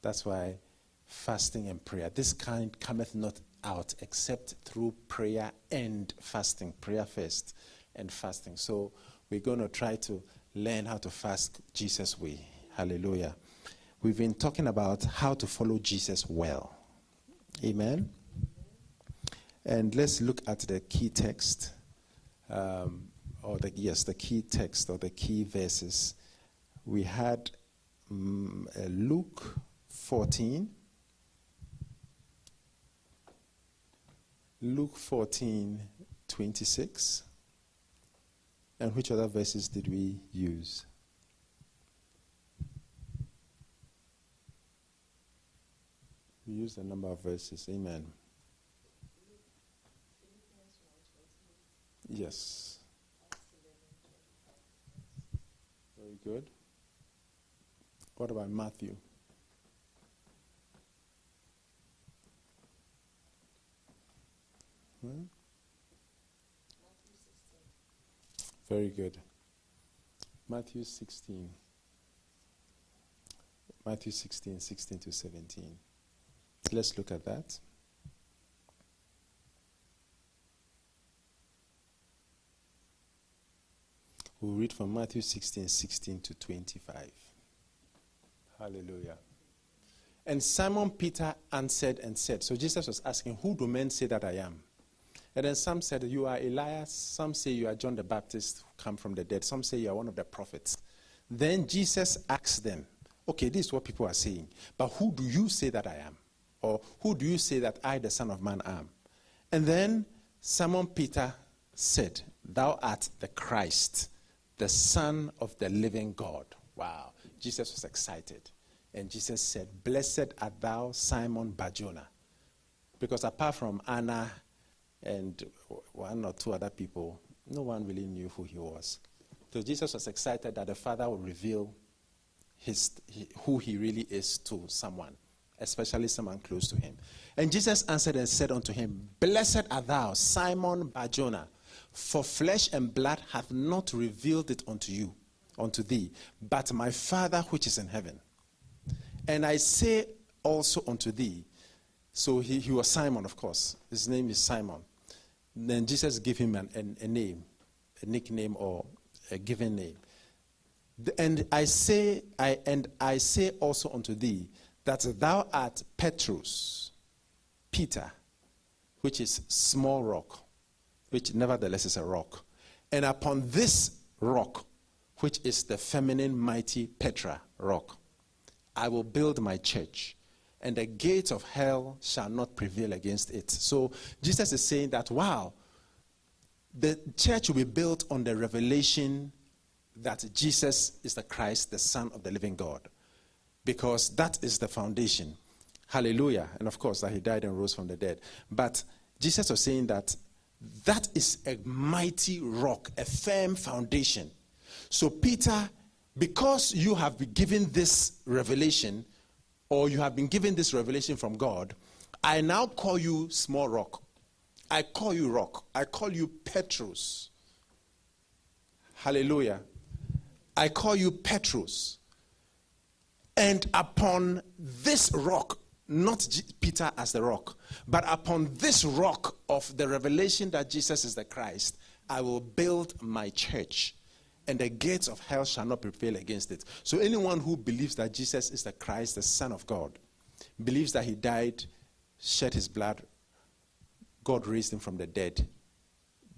C: That's why fasting and prayer this kind cometh not out except through prayer and fasting prayer first and fasting. So we're going to try to learn how to fast jesus way. Hallelujah We've been talking about how to follow Jesus well. Amen. And let's look at the key text, um, or the yes, the key text or the key verses. We had um, Luke 14. Luke 14, 26. And which other verses did we use? We use a number of verses. Amen. Yes. Very good. What about Matthew? Hmm? Very good. Matthew 16. Matthew 16, 16 to 17. Let's look at that. We'll read from Matthew 16, 16 to 25. Hallelujah. And Simon Peter answered and said, So Jesus was asking, Who do men say that I am? And then some said, You are Elias. Some say you are John the Baptist who come from the dead. Some say you are one of the prophets. Then Jesus asked them, Okay, this is what people are saying. But who do you say that I am? Or who do you say that I, the Son of Man, am? And then Simon Peter said, Thou art the Christ, the Son of the living God. Wow. Jesus was excited. And Jesus said, Blessed art thou, Simon Barjona. Because apart from Anna and one or two other people, no one really knew who he was. So Jesus was excited that the Father would reveal his, who he really is to someone especially someone close to him. And Jesus answered and said unto him, Blessed art thou, Simon Barjona, for flesh and blood hath not revealed it unto you, unto thee, but my Father which is in heaven. And I say also unto thee, so he, he was Simon, of course. His name is Simon. Then Jesus gave him an, an, a name, a nickname or a given name. And I say, I and I say also unto thee that thou art Petrus, Peter, which is small rock, which nevertheless is a rock. And upon this rock, which is the feminine mighty Petra rock, I will build my church, and the gates of hell shall not prevail against it. So Jesus is saying that, wow, the church will be built on the revelation that Jesus is the Christ, the Son of the living God because that is the foundation. Hallelujah. And of course, that he died and rose from the dead. But Jesus was saying that that is a mighty rock, a firm foundation. So, Peter, because you have been given this revelation, or you have been given this revelation from God, I now call you small rock. I call you rock. I call you Petrus. Hallelujah. I call you Petrus. And upon this rock, not Peter as the rock, but upon this rock of the revelation that Jesus is the Christ, I will build my church, and the gates of hell shall not prevail against it. So, anyone who believes that Jesus is the Christ, the Son of God, believes that he died, shed his blood, God raised him from the dead,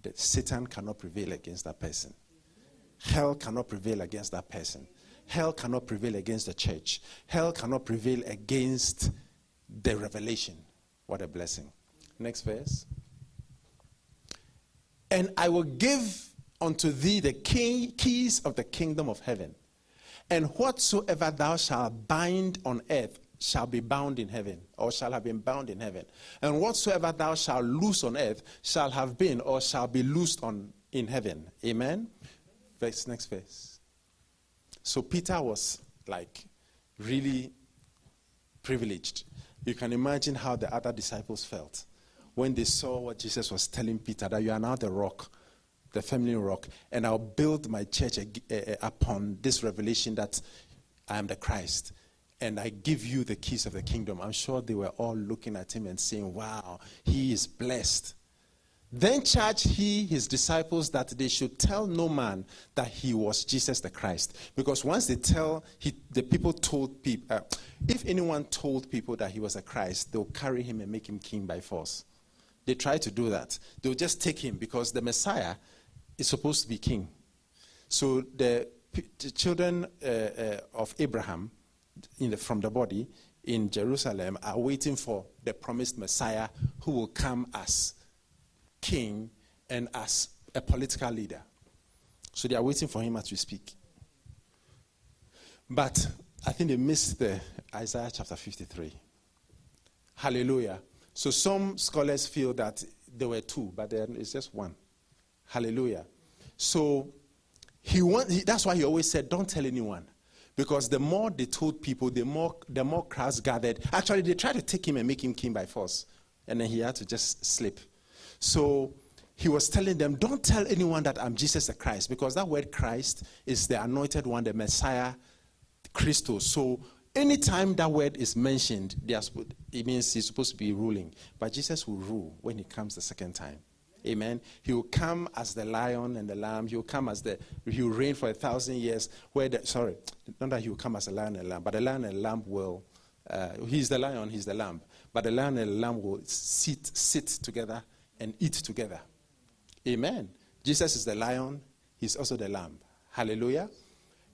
C: that Satan cannot prevail against that person. Hell cannot prevail against that person. Hell cannot prevail against the church. Hell cannot prevail against the revelation. What a blessing. Next verse. And I will give unto thee the key, keys of the kingdom of heaven. And whatsoever thou shalt bind on earth shall be bound in heaven, or shall have been bound in heaven. And whatsoever thou shalt loose on earth shall have been, or shall be loosed on in heaven. Amen. Verse next verse. So Peter was like really privileged. You can imagine how the other disciples felt when they saw what Jesus was telling Peter that you are now the rock, the family rock, and I'll build my church eh, eh, upon this revelation that I am the Christ and I give you the keys of the kingdom. I'm sure they were all looking at him and saying, Wow, he is blessed. Then charged he his disciples that they should tell no man that he was Jesus the Christ. Because once they tell, he, the people told people, uh, if anyone told people that he was a Christ, they'll carry him and make him king by force. They try to do that. They'll just take him because the Messiah is supposed to be king. So the, the children uh, uh, of Abraham the, from the body in Jerusalem are waiting for the promised Messiah who will come as king and as a political leader. So they are waiting for him as we speak. But I think they missed the Isaiah chapter 53. Hallelujah. So some scholars feel that there were two, but then it's just one. Hallelujah. So he want, he, that's why he always said, Don't tell anyone. Because the more they told people, the more, the more crowds gathered. Actually, they tried to take him and make him king by force. And then he had to just slip. So he was telling them, Don't tell anyone that I'm Jesus the Christ, because that word Christ is the anointed one, the Messiah, Christos. So anytime that word is mentioned, it means he's supposed to be ruling. But Jesus will rule when he comes the second time. Amen. He will come as the lion and the lamb. He will come as the, he will reign for a thousand years. Where the, sorry, not that he will come as a lion and a lamb, but the lion and the lamb will, uh, he's the lion, he's the lamb. But the lion and the lamb will sit, sit together and eat together. Amen. Jesus is the lion, he's also the lamb. Hallelujah.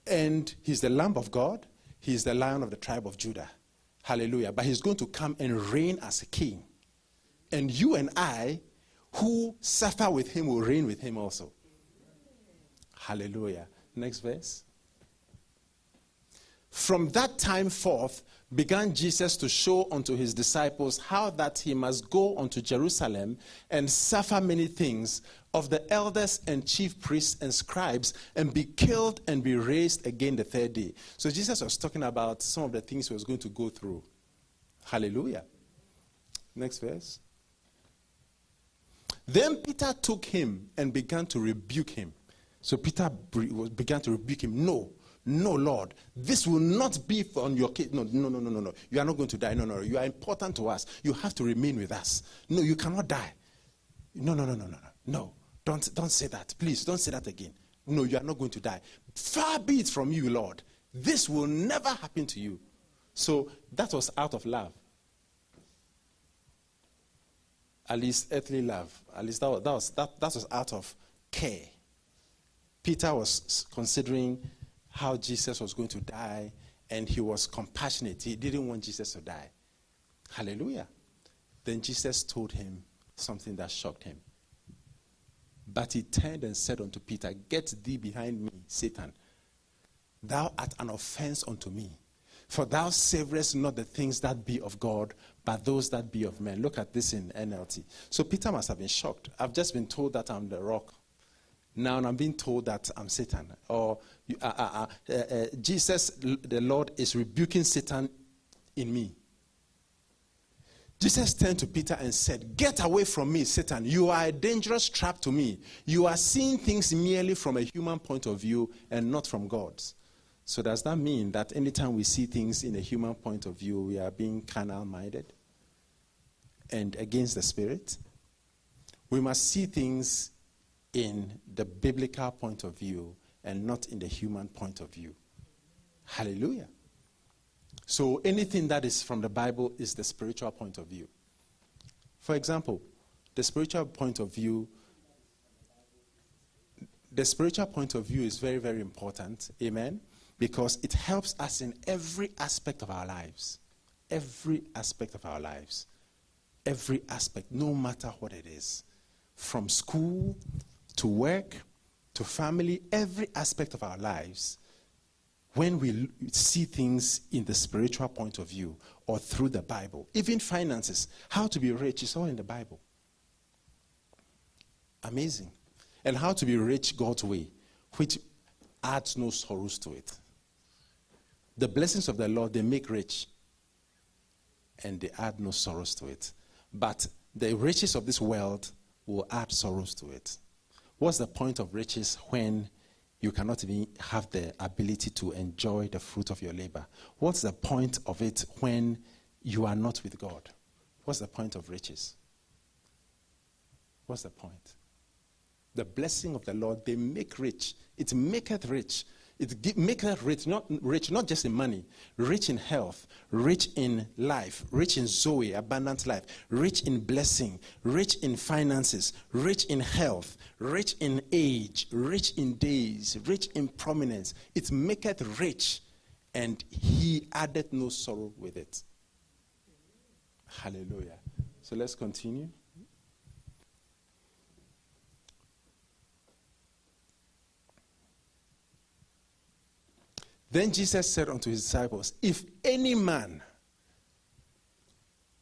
C: And he's the lamb of God, he's the lion of the tribe of Judah. Hallelujah. But he's going to come and reign as a king. And you and I, who suffer with him, will reign with him also. Hallelujah. Next verse. From that time forth, began Jesus to show unto his disciples how that he must go unto Jerusalem and suffer many things of the elders and chief priests and scribes and be killed and be raised again the third day. So Jesus was talking about some of the things he was going to go through. Hallelujah. Next verse. Then Peter took him and began to rebuke him. So Peter began to rebuke him. No, no, Lord, this will not be on your case. No, no, no, no, no, no. You are not going to die. No, no, no. You are important to us. You have to remain with us. No, you cannot die. No, no, no, no, no, no. No. Don't, don't say that. Please, don't say that again. No, you are not going to die. Far be it from you, Lord. This will never happen to you. So that was out of love. At least earthly love. At least that was, that was, that, that was out of care. Peter was considering how Jesus was going to die, and he was compassionate. He didn't want Jesus to die. Hallelujah. Then Jesus told him something that shocked him. But he turned and said unto Peter, Get thee behind me, Satan. Thou art an offense unto me. For thou savorest not the things that be of God, but those that be of men. Look at this in NLT. So Peter must have been shocked. I've just been told that I'm the rock. Now I'm being told that I'm Satan. Or uh, uh, uh, uh, Jesus, the Lord, is rebuking Satan in me. Jesus turned to Peter and said, Get away from me, Satan. You are a dangerous trap to me. You are seeing things merely from a human point of view and not from God's. So, does that mean that anytime we see things in a human point of view, we are being carnal minded and against the spirit? We must see things in the biblical point of view and not in the human point of view. Hallelujah. So anything that is from the Bible is the spiritual point of view. For example, the spiritual point of view the spiritual point of view is very very important. Amen. Because it helps us in every aspect of our lives. Every aspect of our lives. Every aspect, no matter what it is from school to work to family, every aspect of our lives, when we see things in the spiritual point of view or through the Bible, even finances, how to be rich is all in the Bible. Amazing. And how to be rich God's way, which adds no sorrows to it. The blessings of the Lord, they make rich and they add no sorrows to it. But the riches of this world will add sorrows to it. What's the point of riches when you cannot even have the ability to enjoy the fruit of your labor? What's the point of it when you are not with God? What's the point of riches? What's the point? The blessing of the Lord, they make rich. It maketh rich. It gi- maketh rich, not rich, not just in money, rich in health, rich in life, rich in Zoe, abundant life, rich in blessing, rich in finances, rich in health, rich in age, rich in days, rich in prominence. It maketh rich, and he added no sorrow with it. Hallelujah. So let's continue. Then Jesus said unto his disciples, If any man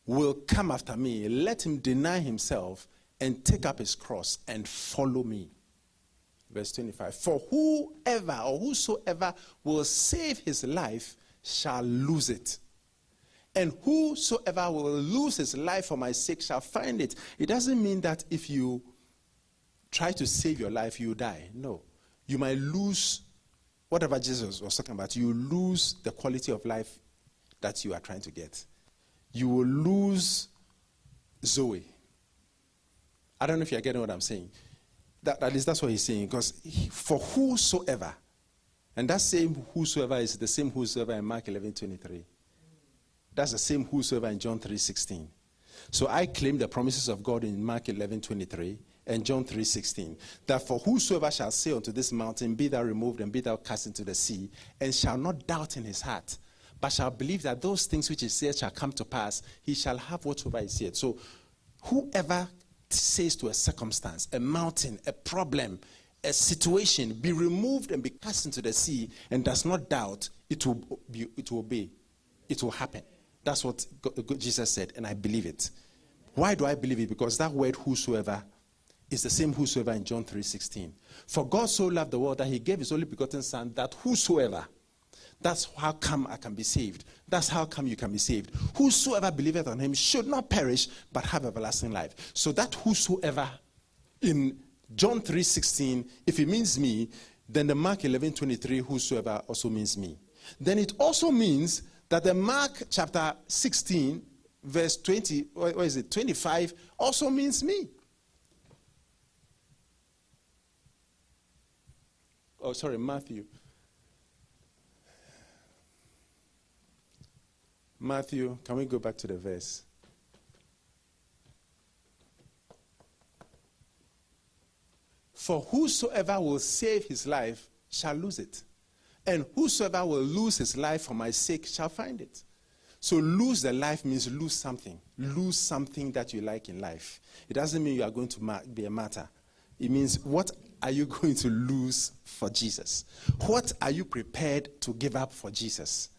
C: will come after me, let him deny himself and take up his cross and follow me. Verse 25 For whoever or whosoever will save his life shall lose it. And whosoever will lose his life for my sake shall find it. It doesn't mean that if you try to save your life, you die. No. You might lose whatever Jesus was talking about. You lose the quality of life that you are trying to get. You will lose Zoe. I don't know if you're getting what I'm saying. That, at least that's what he's saying. Because he- for whosoever, and that same whosoever is the same whosoever in Mark 11 23. That's the same whosoever in John 3 16. So I claim the promises of God in Mark 11 23 and John 3 16. That for whosoever shall say unto this mountain, Be thou removed and be thou cast into the sea, and shall not doubt in his heart, but shall believe that those things which he says shall come to pass, he shall have whatsoever he said. So whoever says to a circumstance, a mountain, a problem, a situation, be removed and be cast into the sea, and does not doubt, it will, be, it will obey. It will happen. That's what Jesus said, and I believe it. Why do I believe it? Because that word whosoever is the same whosoever in John 3:16. For God so loved the world that he gave his only begotten son that whosoever that's how come I can be saved. That's how come you can be saved. Whosoever believeth on him should not perish but have everlasting life. So that whosoever in John 3:16, if it means me, then the Mark 11:23 whosoever also means me. Then it also means that the Mark chapter 16 verse 20 what is it 25 also means me. Oh sorry, Matthew. Matthew, can we go back to the verse? For whosoever will save his life shall lose it, and whosoever will lose his life for my sake shall find it. So, lose the life means lose something. Lose something that you like in life. It doesn't mean you are going to be a martyr. It means what are you going to lose for Jesus? What are you prepared to give up for Jesus?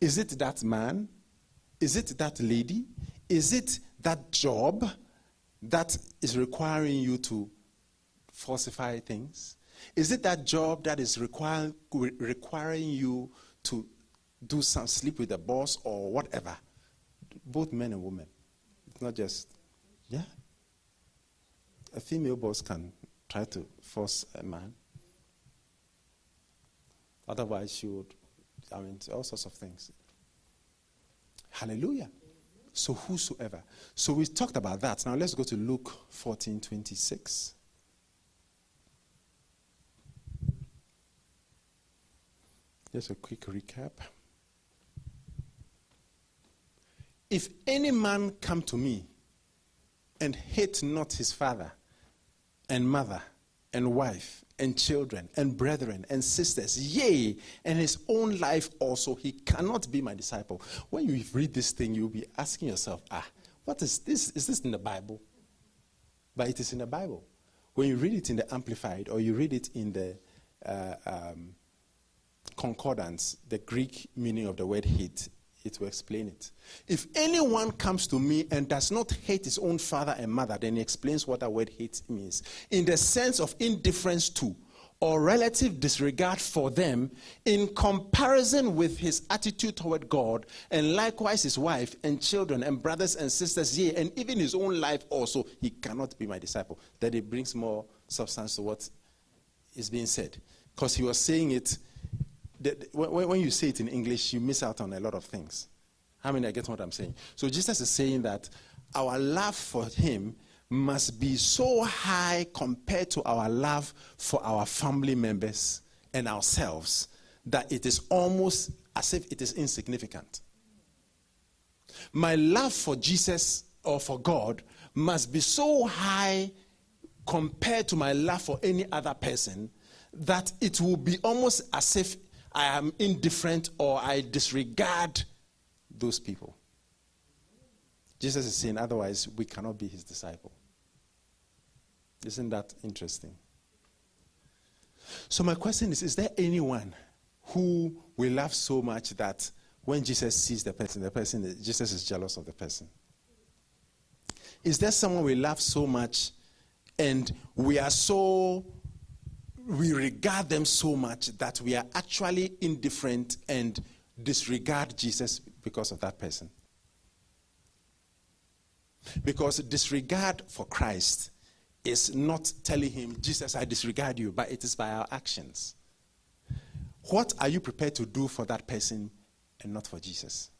C: Is it that man? Is it that lady? Is it that job that is requiring you to falsify things? Is it that job that is require, requiring you to do some sleep with the boss or whatever? Both men and women. It's not just, yeah. A female boss can try to force a man. Otherwise, she would, I mean, all sorts of things. Hallelujah. So, whosoever. So, we talked about that. Now, let's go to Luke 14 26. Just a quick recap. If any man come to me and hate not his father and mother and wife and children and brethren and sisters, yea, and his own life also, he cannot be my disciple. When you read this thing, you'll be asking yourself, ah, what is this? Is this in the Bible? but it is in the Bible. When you read it in the Amplified or you read it in the uh, um, Concordance, the Greek meaning of the word hate, it will explain it. If anyone comes to me and does not hate his own father and mother, then he explains what that word hate means. In the sense of indifference to or relative disregard for them in comparison with his attitude toward God and likewise his wife and children and brothers and sisters, yea, and even his own life also, he cannot be my disciple. That it brings more substance to what is being said. Because he was saying it, when you say it in English, you miss out on a lot of things. How many I get what I'm saying? So Jesus is saying that our love for him must be so high compared to our love for our family members and ourselves that it is almost as if it is insignificant. My love for Jesus or for God must be so high compared to my love for any other person that it will be almost as if I am indifferent or I disregard those people. Jesus is saying, otherwise, we cannot be his disciple. Isn't that interesting? So, my question is Is there anyone who we love so much that when Jesus sees the person, the person, Jesus is jealous of the person? Is there someone we love so much and we are so, we regard them so much that we are actually indifferent and disregard Jesus because of that person? Because disregard for Christ is not telling him, Jesus, I disregard you, but it is by our actions. What are you prepared to do for that person and not for Jesus?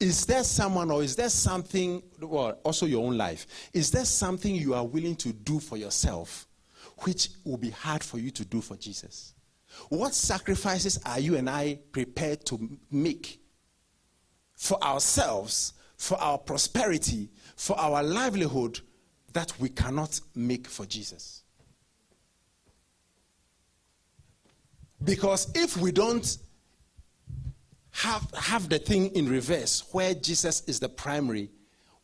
C: Is there someone or is there something, well, also your own life, is there something you are willing to do for yourself which will be hard for you to do for Jesus? What sacrifices are you and I prepared to make for ourselves, for our prosperity, for our livelihood, that we cannot make for Jesus. Because if we don't have, have the thing in reverse, where Jesus is the primary,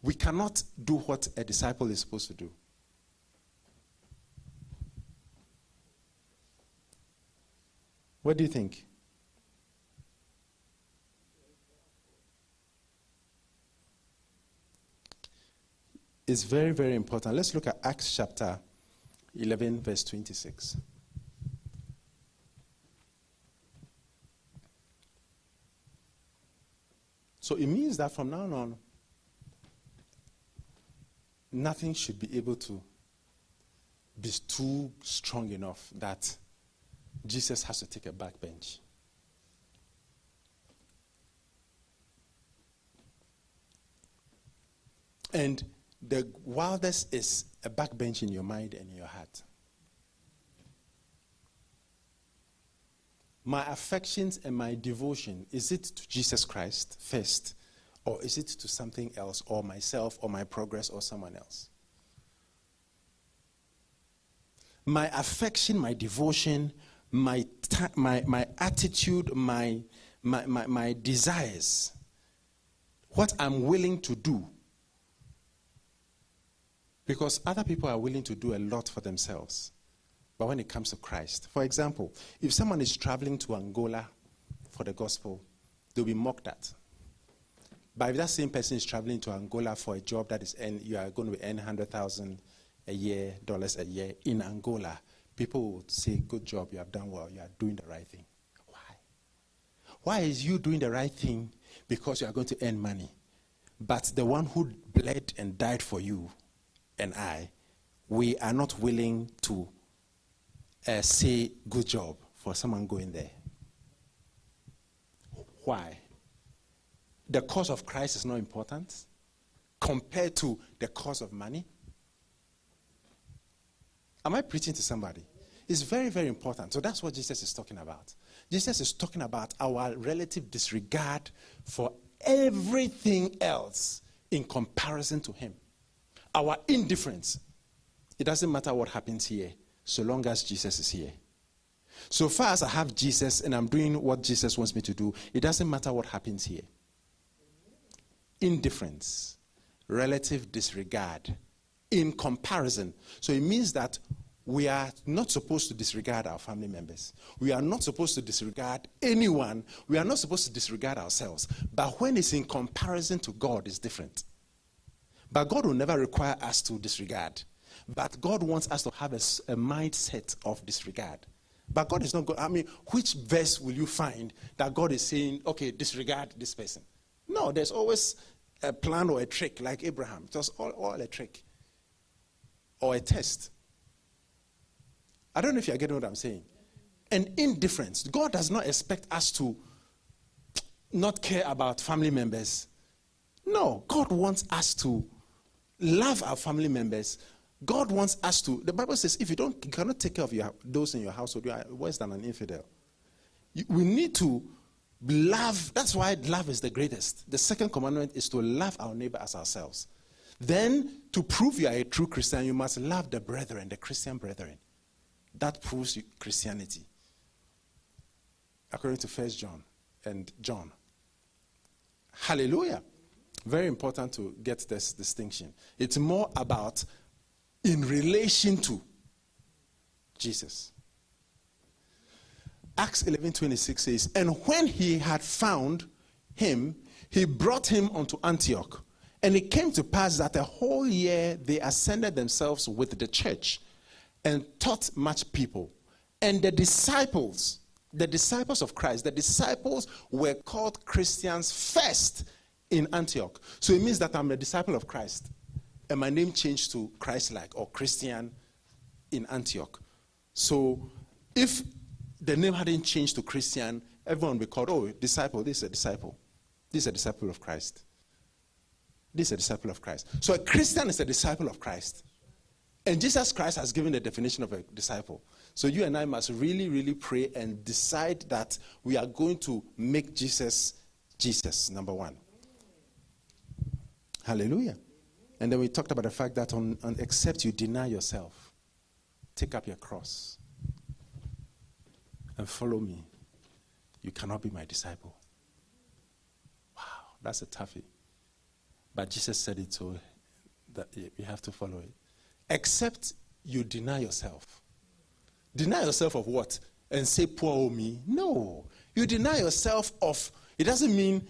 C: we cannot do what a disciple is supposed to do. What do you think? It's very, very important. Let's look at Acts chapter 11, verse 26. So it means that from now on, nothing should be able to be too strong enough that Jesus has to take a back bench. And the wildest is a backbench in your mind and in your heart. My affections and my devotion, is it to Jesus Christ first, or is it to something else, or myself, or my progress, or someone else? My affection, my devotion, my, my, my attitude, my, my, my, my desires, what I'm willing to do because other people are willing to do a lot for themselves. But when it comes to Christ, for example, if someone is traveling to Angola for the gospel, they'll be mocked at. But if that same person is traveling to Angola for a job that is earn, you are going to earn 100,000 a year, dollars a year in Angola, people would say, Good job, you have done well, you are doing the right thing. Why? Why is you doing the right thing? Because you are going to earn money. But the one who bled and died for you and I, we are not willing to uh, say good job for someone going there. Why? The cause of Christ is not important compared to the cause of money. Am I preaching to somebody? It's very, very important. So that's what Jesus is talking about. Jesus is talking about our relative disregard for everything else in comparison to Him our indifference. It doesn't matter what happens here, so long as Jesus is here. So far as I have Jesus and I'm doing what Jesus wants me to do, it doesn't matter what happens here. Indifference, relative disregard in comparison. So it means that we are not supposed to disregard our family members. We are not supposed to disregard anyone. We are not supposed to disregard ourselves. But when it's in comparison to God, it's different. But God will never require us to disregard. But God wants us to have a, a mindset of disregard. But God is not good. I mean, which verse will you find that God is saying, okay, disregard this person? No, there's always a plan or a trick, like Abraham. It was all, all a trick or a test. I don't know if you're getting what I'm saying. And indifference. God does not expect us to not care about family members. No, God wants us to love our family members. God wants us to. The Bible says, if you don't, you cannot take care of your, those in your household, you are worse than an infidel. You, we need to love. That's why love is the greatest. The second commandment is to love our neighbor as ourselves. Then, to prove you are a true Christian, you must love the brethren, the Christian brethren. That proves Christianity. According to First John and John. Hallelujah. Very important to get this distinction. It's more about in relation to Jesus. Acts 11:26 says, "And when he had found him, he brought him unto Antioch. And it came to pass that a whole year they ascended themselves with the church and taught much people. And the disciples, the disciples of Christ, the disciples were called Christians first in Antioch. So it means that I'm a disciple of Christ. And my name changed to Christ like or Christian in Antioch. So if the name hadn't changed to Christian, everyone would be called, oh, disciple, this is a disciple. This is a disciple of Christ. This is a disciple of Christ. So a Christian is a disciple of Christ. And Jesus Christ has given the definition of a disciple. So you and I must really, really pray and decide that we are going to make Jesus Jesus, number one. Hallelujah. And then we talked about the fact that on, on except you deny yourself, take up your cross and follow me, you cannot be my disciple. Wow, that's a toughie. But Jesus said it so that we have to follow it except you deny yourself. Deny yourself of what? And say, poor me. No. You deny yourself of, it doesn't mean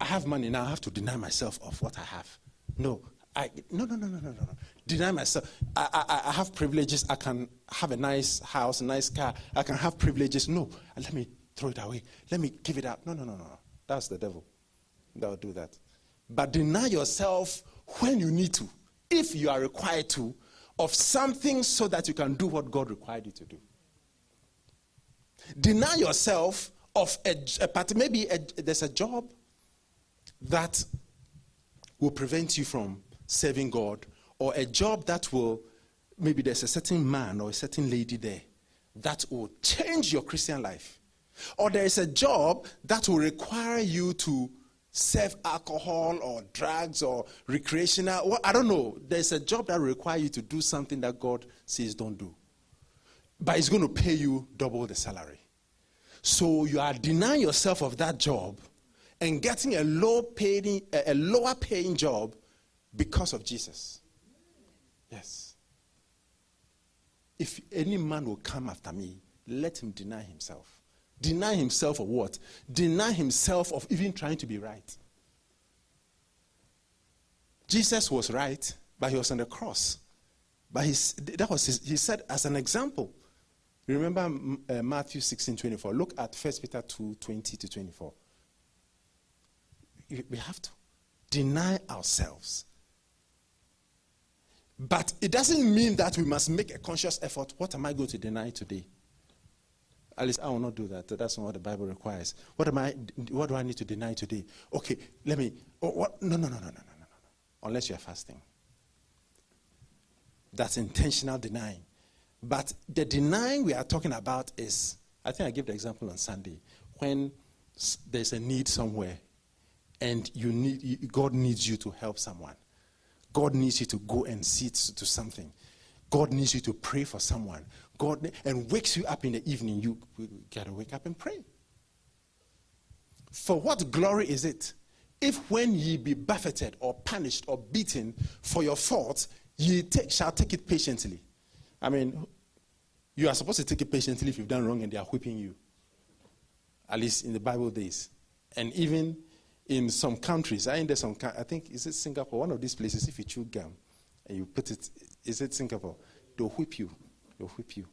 C: I have money now, I have to deny myself of what I have. No. I, no, no, no, no, no, no. Deny myself. I, I, I have privileges. I can have a nice house, a nice car. I can have privileges. No. Let me throw it away. Let me give it up. No, no, no, no. That's the devil. That will do that. But deny yourself when you need to if you are required to, of something so that you can do what God required you to do. Deny yourself of a, a part, maybe a, there's a job that will prevent you from serving God, or a job that will, maybe there's a certain man or a certain lady there that will change your Christian life. Or there is a job that will require you to serve alcohol or drugs or recreational. Well, I don't know. There's a job that requires you to do something that God says don't do. But it's going to pay you double the salary. So you are denying yourself of that job and getting a low paying, a lower paying job because of Jesus. Yes. If any man will come after me, let him deny himself. Deny himself of what? Deny himself of even trying to be right. Jesus was right, but he was on the cross. But his, that was his, he said as an example. Remember uh, Matthew 16 24. Look at 1 Peter 2 20 to 24. We have to deny ourselves. But it doesn't mean that we must make a conscious effort. What am I going to deny today? At least I will not do that. That's not what the Bible requires. What am I? What do I need to deny today? Okay, let me. Oh, what? No, no, no, no, no, no, no, no. Unless you are fasting. That's intentional denying. But the denying we are talking about is, I think I gave the example on Sunday, when there's a need somewhere, and you need God needs you to help someone. God needs you to go and see to something. God needs you to pray for someone. God and wakes you up in the evening, you, you got to wake up and pray. For what glory is it if when ye be buffeted or punished or beaten for your faults, ye take, shall take it patiently. I mean, you are supposed to take it patiently if you've done wrong and they are whipping you. At least in the Bible days. And even in some countries, I, there some, I think, is it Singapore? One of these places, if you chew gum and you put it, is it Singapore? They'll whip you. They'll whip you.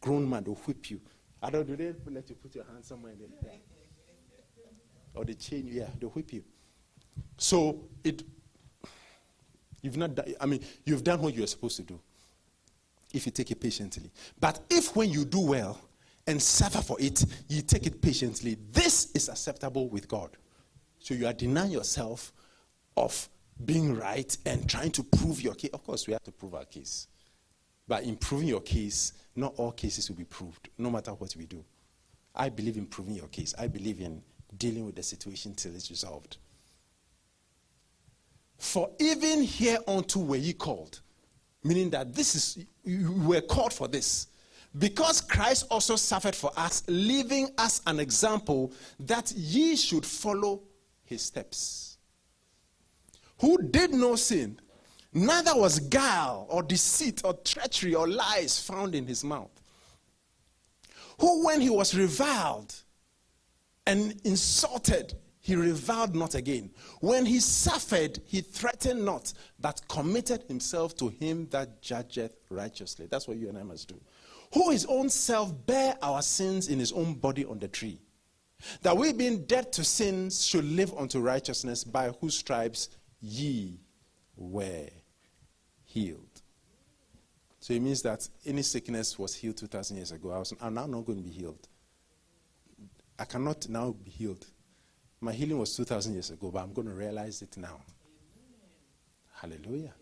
C: Grown man, they'll whip you. I don't, do they let you put your hand somewhere there? Or they chain you, yeah, they'll whip you. So it, you've not done, I mean, you've done what you're supposed to do if you take it patiently. But if when you do well and suffer for it, you take it patiently, this is acceptable with God. So you are denying yourself of being right and trying to prove your case. Of course, we have to prove our case. But improving your case, not all cases will be proved, no matter what we do. I believe in proving your case. I believe in dealing with the situation till it's resolved. For even hereunto were ye called, meaning that this is you were called for this. Because Christ also suffered for us, leaving us an example that ye should follow his steps. Who did no sin, neither was guile or deceit or treachery or lies found in his mouth. Who, when he was reviled and insulted, he reviled not again. When he suffered, he threatened not, but committed himself to him that judgeth righteously. That's what you and I must do. Who his own self bare our sins in his own body on the tree that we, being dead to sins, should live unto righteousness, by whose stripes ye were healed. So it means that any sickness was healed 2,000 years ago. I was, I'm now not going to be healed. I cannot now be healed. My healing was 2,000 years ago, but I'm going to realize it now. Hallelujah.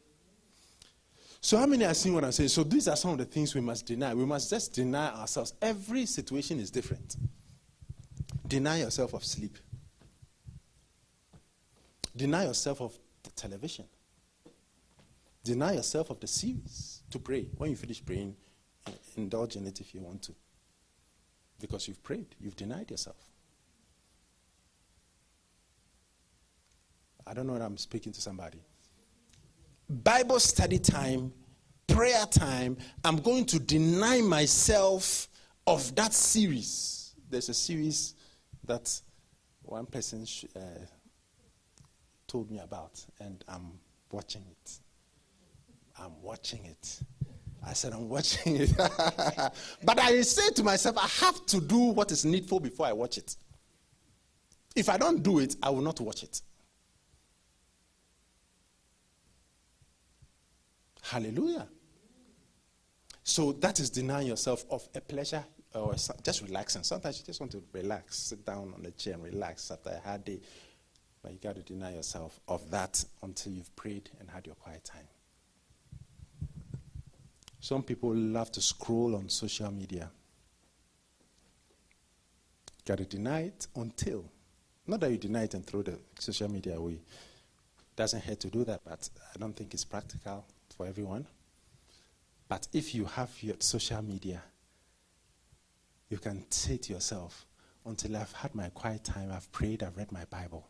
C: So, how many are seeing what I'm saying? So, these are some of the things we must deny. We must just deny ourselves. Every situation is different. Deny yourself of sleep. Deny yourself of television. Deny yourself of the series to pray. When you finish praying, indulge in it if you want to. Because you've prayed, you've denied yourself. I don't know if I'm speaking to somebody. Bible study time, prayer time, I'm going to deny myself of that series. There's a series that one person sh- uh, told me about, and I'm watching it. I'm watching it. I said, I'm watching it. but I say to myself, I have to do what is needful before I watch it. If I don't do it, I will not watch it. Hallelujah. So that is denying yourself of a pleasure or just relaxing. Sometimes you just want to relax, sit down on the chair and relax after a hard day. But you got to deny yourself of that until you've prayed and had your quiet time. Some people love to scroll on social media. Got to deny it until. Not that you deny it and throw the social media away. Doesn't hurt to do that, but I don't think it's practical for everyone. But if you have your social media, you can say to yourself, until I've had my quiet time, I've prayed, I've read my Bible,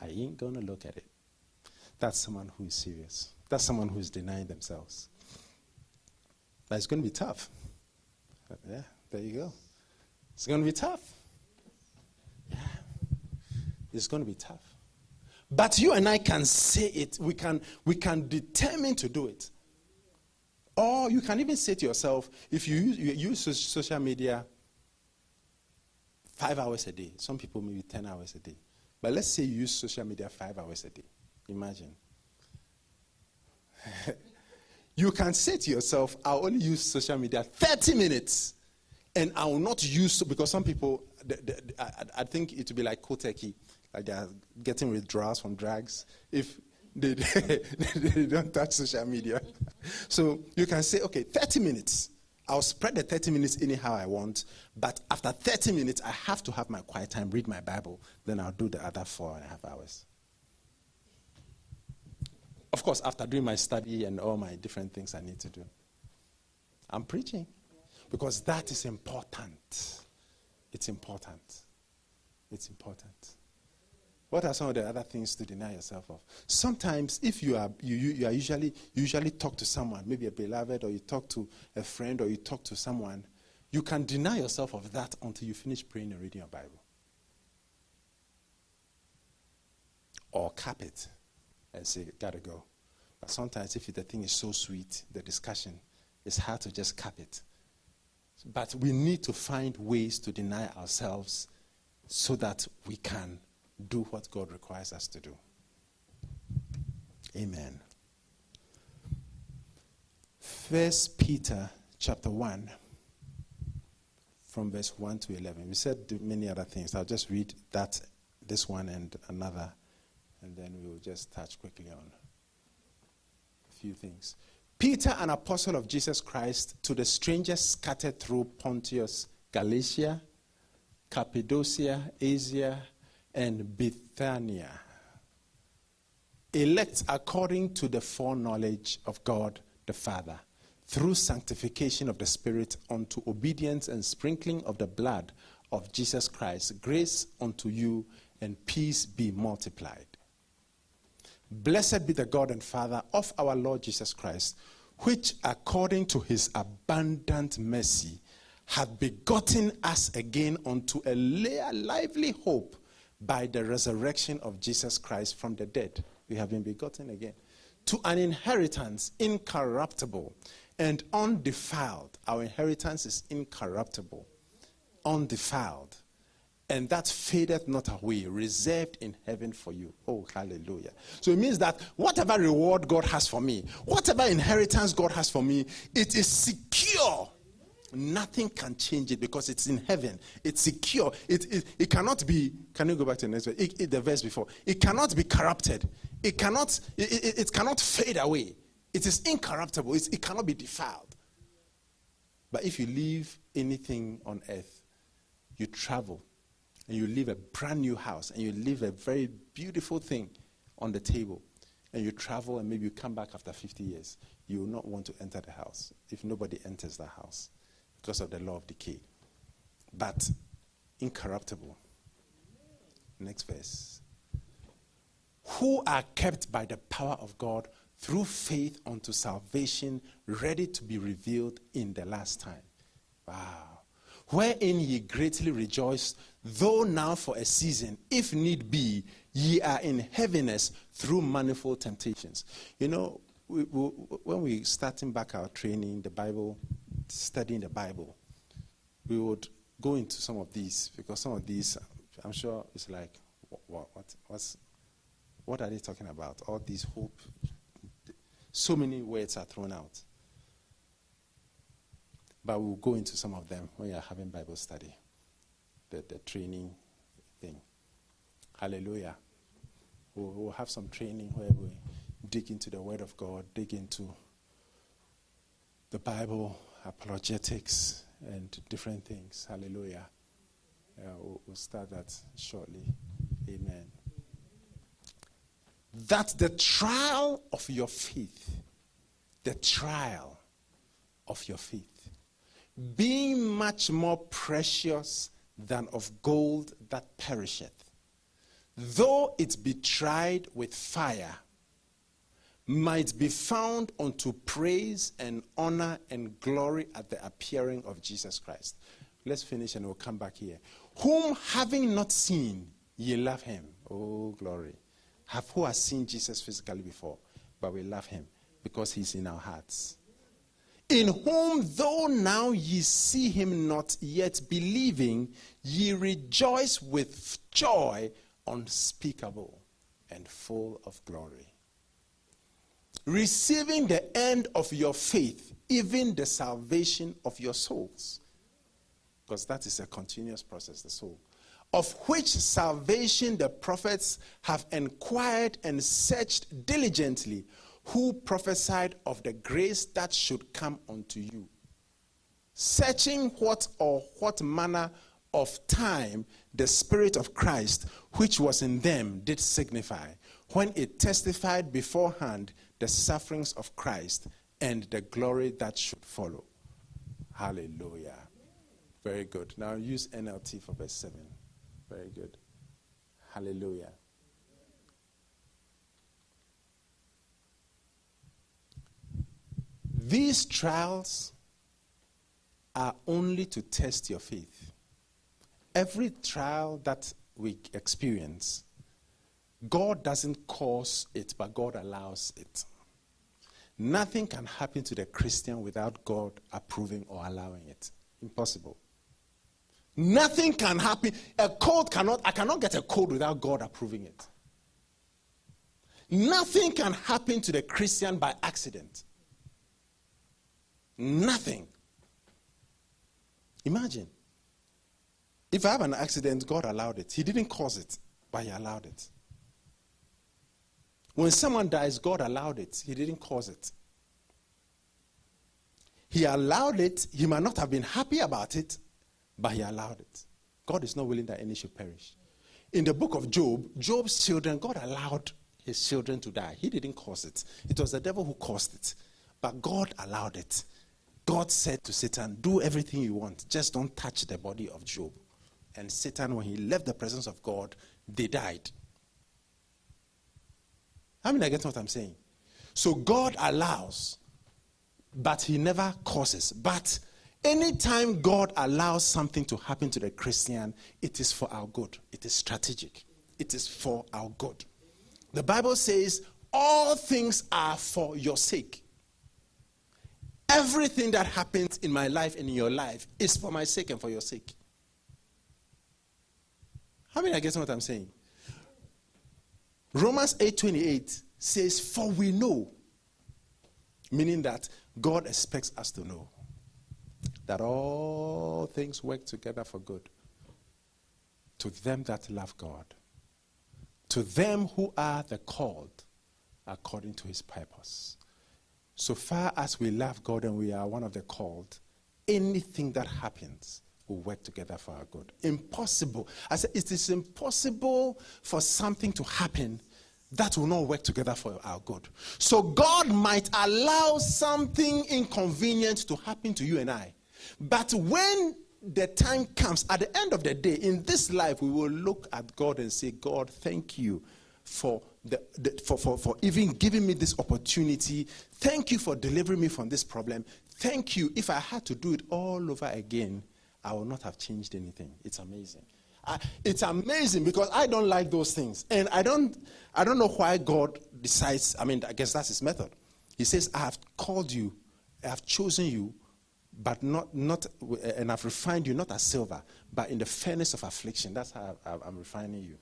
C: I ain't to look at it. That's someone who is serious. That's someone who is denying themselves. But it's going to be tough. Yeah, there you go. It's going to be tough. Yeah. It's going to be tough. But you and I can say it. We can, we can determine to do it. Or you can even say to yourself, if you use, you use social media five hours a day, some people maybe 10 hours a day. But let's say you use social media five hours a day. Imagine. you can say to yourself, I'll only use social media 30 minutes and I will not use, because some people, I, I, think it would be like cold turkey, like they're getting withdrawals from drugs. If they, they, don't touch social media. So you can say, okay, 30 minutes. I'll spread the 30 minutes anyhow I want, but after 30 minutes, I have to have my quiet time, read my Bible, then I'll do the other four and a half hours. Of course, after doing my study and all my different things I need to do, I'm preaching because that is important. It's important. It's important. What are some of the other things to deny yourself of? Sometimes, if you are you, you, you are usually usually talk to someone, maybe a beloved, or you talk to a friend, or you talk to someone, you can deny yourself of that until you finish praying and reading your Bible, or cap it and say, "Gotta go." But sometimes, if the thing is so sweet, the discussion, it's hard to just cap it. But we need to find ways to deny ourselves so that we can do what God requires us to do. Amen. First Peter chapter 1 from verse 1 to 11. We said many other things. I'll just read that this one and another and then we will just touch quickly on a few things. Peter, an apostle of Jesus Christ, to the strangers scattered through Pontus, Galatia, Cappadocia, Asia, and Bithynia, elect according to the foreknowledge of God the Father, through sanctification of the Spirit unto obedience and sprinkling of the blood of Jesus Christ, grace unto you and peace be multiplied. Blessed be the God and Father of our Lord Jesus Christ, which according to his abundant mercy hath begotten us again unto a lively hope by the resurrection of Jesus Christ from the dead. We have been begotten again. To an inheritance incorruptible and undefiled. Our inheritance is incorruptible, undefiled, and that fadeth not away, reserved in heaven for you. Oh, hallelujah. So it means that whatever reward God has for me, whatever inheritance God has for me, it is secure Nothing can change it because it's in heaven. It's secure. It, it, it cannot be. Can you go back to the next verse? It, it, the verse before. It cannot be corrupted. It cannot. It, it cannot fade away. It is incorruptible. It's, it cannot be defiled. But if you leave anything on earth, you travel, and you leave a brand new house, and you leave a very beautiful thing on the table, and you travel, and maybe you come back after 50 years, you will not want to enter the house if nobody enters the house because of the law of decay. But incorruptible. Next verse. Who are kept by the power of God through faith unto salvation, ready to be revealed in the last time. Wow. Wherein ye greatly rejoice, though now for a season, if need be, ye are in heaviness through manifold temptations. You know, we, we, when we starting back our training, the Bible studying the Bible, we would go into some of these because some of these, I'm sure, it's like, what, what, what's, what are they talking about? All these hope, so many words are thrown out. But we'll go into some of them when you're having Bible study, the, the training thing. Hallelujah. We'll, we'll have some training where we dig into the Word of God, dig into the Bible, apologetics, and different things. Hallelujah. We'll, we'll start that shortly. Amen. That the trial of your faith, the trial of your faith, being much more precious than of gold that perisheth, though it be tried with fire, might be found unto praise and honor and glory at the appearing of Jesus Christ. Let's finish and we'll come back here. Whom having not seen, ye love him. Oh, glory. Have who has seen Jesus physically before, but we love him because he's in our hearts. In whom, though now ye see him not yet believing, ye rejoice with joy unspeakable and full of glory receiving the end of your faith, even the salvation of your souls. Because that is a continuous process, the soul. Of which salvation the prophets have inquired and searched diligently, who prophesied of the grace that should come unto you. Searching what or what manner of time the Spirit of Christ, which was in them, did signify, when it testified beforehand the sufferings of Christ and the glory that should follow. Hallelujah. Very good. Now use NLT for verse 7. Very good. Hallelujah. These trials are only to test your faith. Every trial that we experience, God doesn't cause it, but God allows it. Nothing can happen to the Christian without God approving or allowing it. Impossible. Nothing can happen. A cold cannot, I cannot get a cold without God approving it. Nothing can happen to the Christian by accident. Nothing. Imagine. If I have an accident, God allowed it. He didn't cause it, but He allowed it. When someone dies, God allowed it. He didn't cause it. He allowed it. He might not have been happy about it, but He allowed it. God is not willing that any should perish. In the book of Job, Job's children, God allowed his children to die. He didn't cause it, it was the devil who caused it. But God allowed it. God said to Satan, Do everything you want, just don't touch the body of Job. And Satan, when he left the presence of God, they died. I mean, I get what I'm saying? So God allows, but he never causes. But anytime God allows something to happen to the Christian, it is for our good. It is strategic. It is for our good. The Bible says, All things are for your sake. Everything that happens in my life and in your life is for my sake and for your sake. How many are getting what I'm saying? Romans 8:28 says, "For we know," meaning that God expects us to know that all things work together for good to them that love God, to them who are the called according to his purpose. So far as we love God and we are one of the called, anything that happens will work together for our good. Impossible. I said it is impossible for something to happen that will not work together for our good. So God might allow something inconvenient to happen to you and I. But when the time comes, at the end of the day, in this life, we will look at God and say, God, thank you for, the, the, for, for, for even giving me this opportunity. Thank you for delivering me from this problem. Thank you. If I had to do it all over again, I would not have changed anything. It's amazing. I, it's amazing because I don't like those things. And I don't, I don't know why God decides, I mean, I guess that's his method. He says, I have called you, I have chosen you but not, not, and I've refined you not as silver, but in the furnace of affliction. That's how I, am refining you.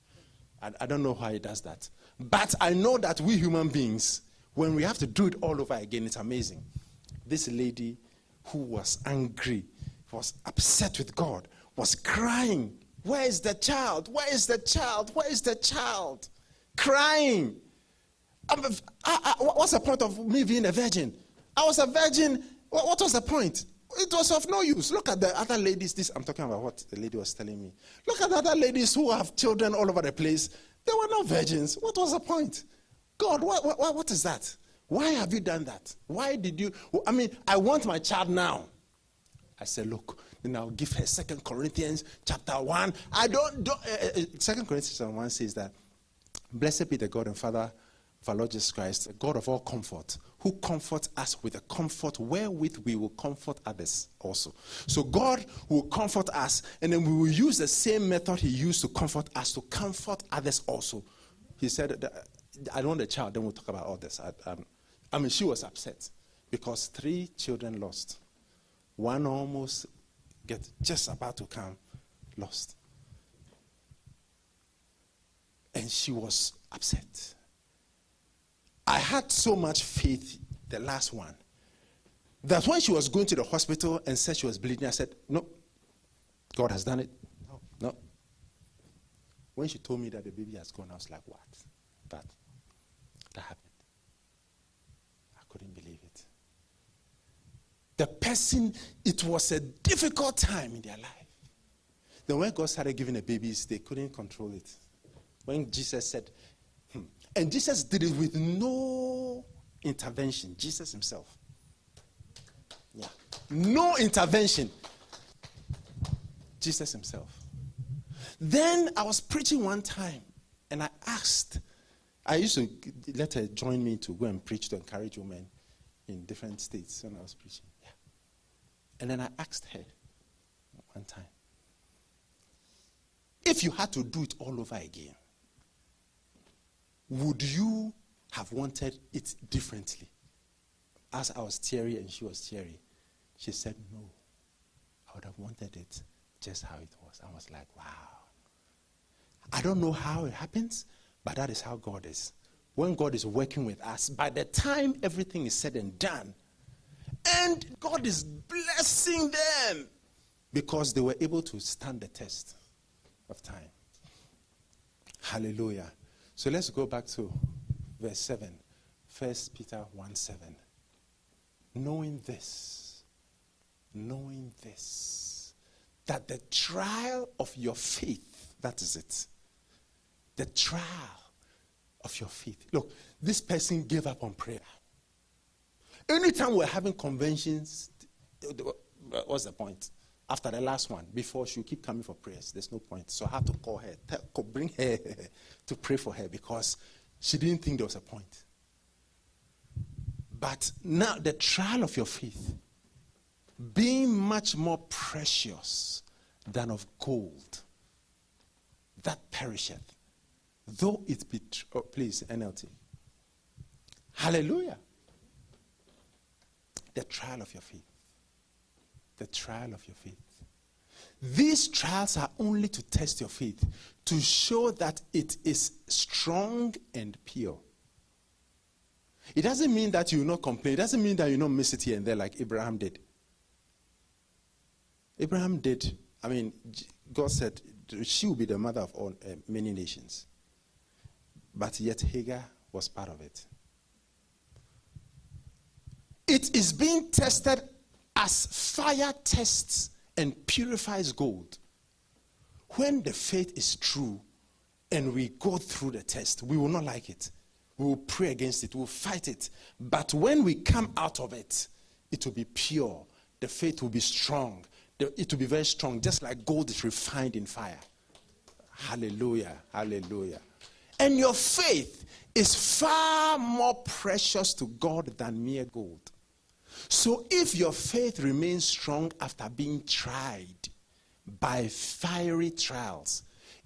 C: I, I don't know why he does that. But I know that we human beings, when we have to do it all over again, it's amazing. This lady who was angry, was upset with God, was crying. Where is the child? Where is the child? Where is the child? Crying. Um, uh, uh, uh, I, I, what's the point of me being a virgin? I was a virgin. What was the point? It was of no use. Look at the other ladies. This I'm talking about what the lady was telling me. Look at the other ladies who have children all over the place. They were no virgins. What was the point? God, what, is that? Why have you done that? Why did you? I mean, I want my child now. I said, look, then I'll give her Second Corinthians chapter one. I don't. don't uh, uh, Second Corinthians chapter one says that, blessed be the God and Father of our Lord Jesus Christ, the God of all comfort, who comforts us with a comfort wherewith we will comfort others also. So God will comfort us, and then we will use the same method He used to comfort us to comfort others also. He said, I don't want a child, then we'll talk about all this. I, um, I mean, she was upset because three children lost. One almost get just about to come lost. And she was upset. I had so much faith, the last one, that when she was going to the hospital and said she was bleeding, I said, No, God has done it. No, no. When she told me that the baby has gone, I was like, What? But that happened. I couldn't believe it. The person, it was a difficult time in their life. Then when God started giving the babies, they couldn't control it. When Jesus said, and Jesus did it with no intervention. Jesus himself. Yeah. No intervention. Jesus himself. Then I was preaching one time and I asked, I used to let her join me to go and preach to encourage women. in different states when I was preaching. Yeah. And then I asked her one time if you had to do it all over again, would you have wanted it differently? As I was teary and she was teary, she said, No. I would have wanted it just how it was. I was like, Wow. I don't know how it happens, but that is how God is. When God is working with us, by the time everything is said and done, and God is blessing them because they were able to stand the test of time. Hallelujah. So let's go back to verse 7. 1 Peter 1 7. Knowing this, knowing this, that the trial of your faith, that is it. The trial of your faith. Look, this person gave up on prayer. Anytime we're having conventions, what's the point? After the last one before she'll keep coming for prayers. There's no point. So I had to call her, tell, bring her to pray for her because she didn't think there was a point. But now the trial of your faith, being much more precious than of gold that perisheth, though it be, tr- oh, please, NLT. Hallelujah. The trial of your faith the trial of your faith. These trials are only to test your faith, to show that it is strong and pure. It doesn't mean that you will not complain. It doesn't mean that you will not miss it here and there like Abraham did. Abraham did. I mean, God said she will be the mother of all, uh, many nations. But yet Hagar was part of it. It is being tested as fire tests and purifies gold, when the faith is true and we go through the test, we will not like it. We will pray against it, we will fight it. But when we come out of it, it will be pure. The faith will be strong. It will be very strong, just like gold is refined in fire. Hallelujah. Hallelujah. And your faith is far more precious to God than mere gold. So if your faith remains strong after being tried by fiery trials,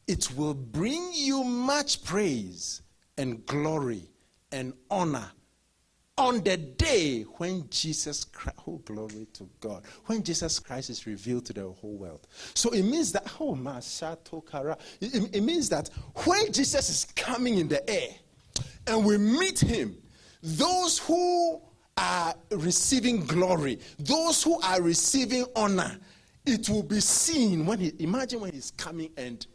C: it will bring you much praise and glory and honor on the day when Jesus Christ, oh glory to God, when Jesus Christ is revealed to the whole world. So it means that, oh Mashato Kara, it, it means that when Jesus is coming in the air and we meet him, those who are receiving glory, those who are receiving honor, it will be seen when he imagine when he's coming and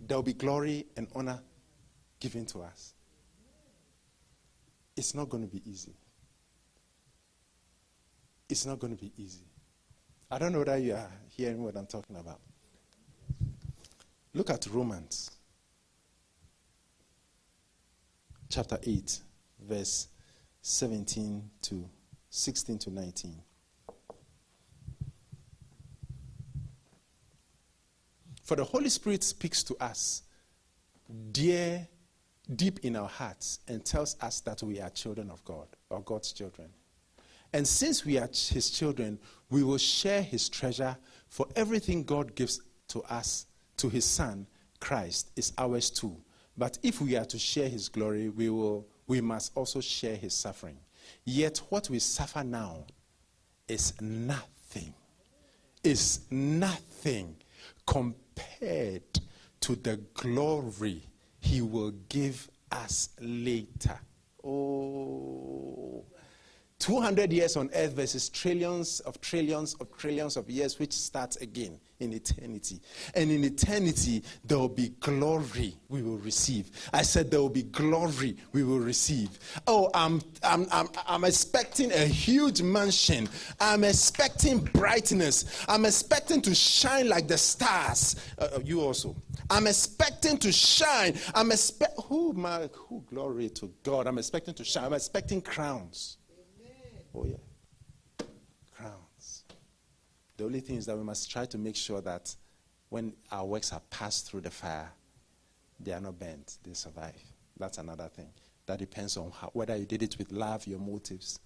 C: there will be glory and honor given to us. It's not going to be easy. It's not going to be easy. I don't know whether you are hearing what I'm talking about. Look at Romans chapter 8, verse 17 to 16 to 19. For the Holy Spirit speaks to us dear, deep in our hearts and tells us that we are children of God, or God's children. And since we are His children, we will share His treasure, for everything God gives to us, to His Son, Christ, is ours too. But if we are to share His glory, we will we must also share his suffering. Yet what we suffer now is nothing, is nothing compared to the glory he will give us later. Oh, 200 years on earth versus trillions of trillions of trillions of years, which starts again in eternity. And in eternity, there will be glory we will receive. I said there will be glory we will receive. Oh, I'm, I'm, I'm, I'm expecting a huge mansion. I'm expecting brightness. I'm expecting to shine like the stars. Uh, uh you also. I'm expecting to shine. I'm expect. Who my? Who glory to God? I'm expecting to shine. I'm expecting crowns. Oh, yeah. Crowns. The only thing is that we must try to make sure that when our works are passed through the fire, they are not burnt, they survive. That's another thing. That depends on how, whether you did it with love, your motives.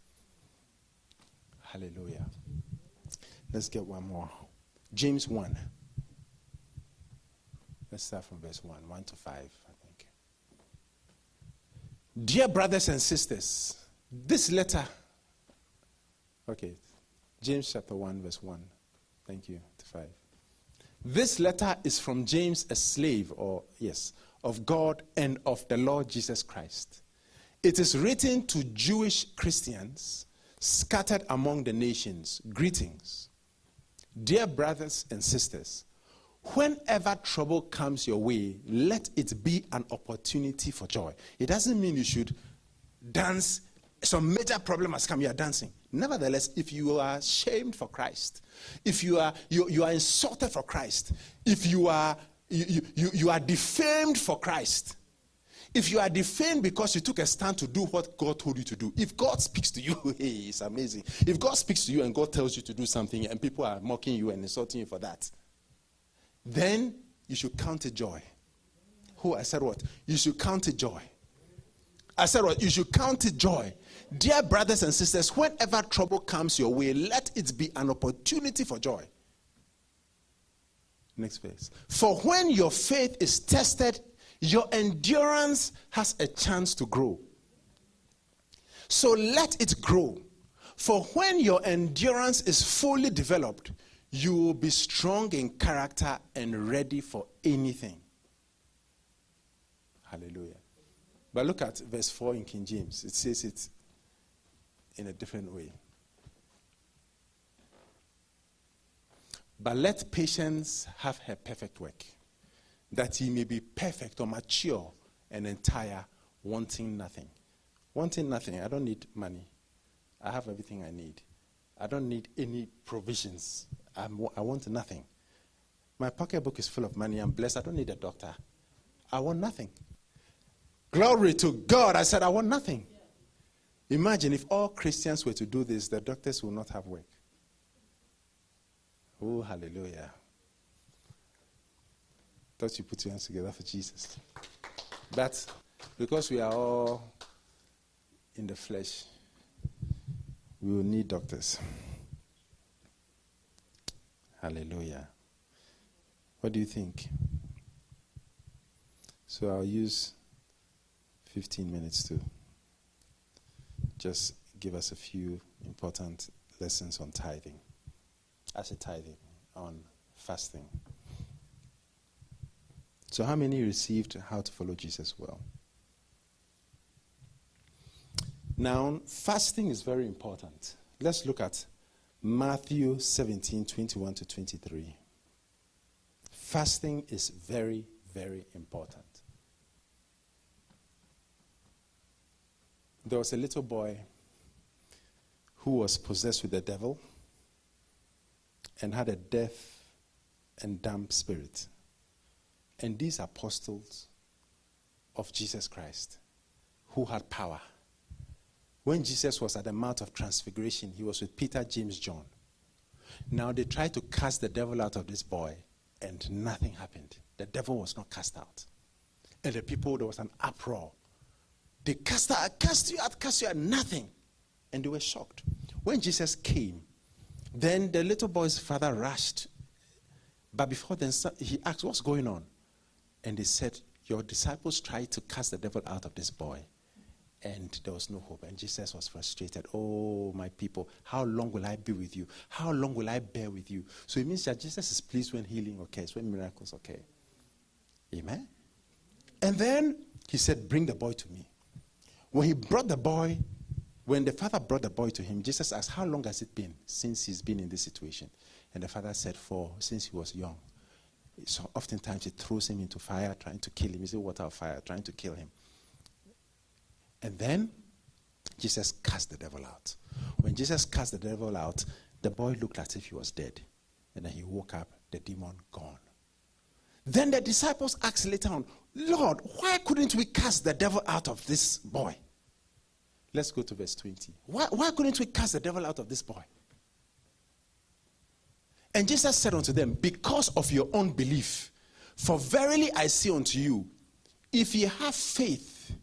C: Hallelujah. Let's get one more. James 1. Let's start from verse 1, 1 to 5, I think. Dear brothers and sisters, this letter, okay, James chapter 1, verse 1. Thank you, to 5. This letter is from James, a slave, or yes, of God and of the Lord Jesus Christ. It is written to Jewish Christians scattered among the nations. Greetings. Dear brothers and sisters, whenever trouble comes your way, let it be an opportunity for joy. It doesn't mean you should dance. Some major problem has come, you are dancing. Nevertheless, if you are shamed for Christ, if you are, you, you are insulted for Christ, if you are, you, you, you are defamed for Christ, if you are defamed because you took a stand to do what God told you to do, if God speaks to you, hey, it's amazing. If God speaks to you and God tells you to do something and people are mocking you and insulting you for that, then you should count it joy. Who I said what? You should count it joy. I said what? You should count it joy. Dear brothers and sisters, whenever trouble comes your way, let it be an opportunity for joy. Next verse. For when your faith is tested, your endurance has a chance to grow. So let it grow. For when your endurance is fully developed, you will be strong in character and ready for anything. Hallelujah. But look at verse 4 in King James. It says it in a different way. But let patience have her perfect work that he may be perfect or mature and entire, wanting nothing. Wanting nothing. I don't need money. I have everything I need. I don't need any provisions. I'm, i want nothing. My pocketbook is full of money. I'm blessed. I don't need a doctor. I want nothing. Glory to God. I said, I want nothing. Imagine if all Christians were to do this, the doctors will not have work. Oh, hallelujah. Thought you put your hands together for Jesus. But because we are all in the flesh, we will need doctors. Hallelujah. What do you think? So I'll use 15 minutes to just give us a few important lessons on tithing. As a tithing, on fasting. So, how many received how to follow Jesus well? Now, fasting is very important. Let's look at Matthew 17 21 to 23. Fasting is very, very important. There was a little boy who was possessed with the devil and had a deaf and dumb spirit. And these apostles of Jesus Christ who had power. When Jesus was at the Mount of Transfiguration, he was with Peter, James, John. Now they tried to cast the devil out of this boy, and nothing happened. The devil was not cast out. And the people, there was an uproar. They cast out, cast you out, cast you out, nothing. And they were shocked. When Jesus came, then the little boy's father rushed. But before then, he asked, What's going on? And they said, Your disciples tried to cast the devil out of this boy, and there was no hope. And Jesus was frustrated. Oh, my people, how long will I be with you? How long will I bear with you? So it means that Jesus is pleased when healing occurs, when miracles occur. Amen? And then he said, Bring the boy to me. When he brought the boy, when the father brought the boy to him, Jesus asked, How long has it been since he's been in this situation? And the father said, For since he was young. So oftentimes he throws him into fire, trying to kill him. Is it water or fire, trying to kill him. And then Jesus cast the devil out. When Jesus cast the devil out, the boy looked as if he was dead. And then he woke up, the demon gone. Then the disciples asked later on, Lord, why couldn't we cast the devil out of this boy? Let's go to verse 20. Why, why couldn't we cast the devil out of this boy? And Jesus said unto them, Because of your unbelief, for verily I say unto you, if ye have faith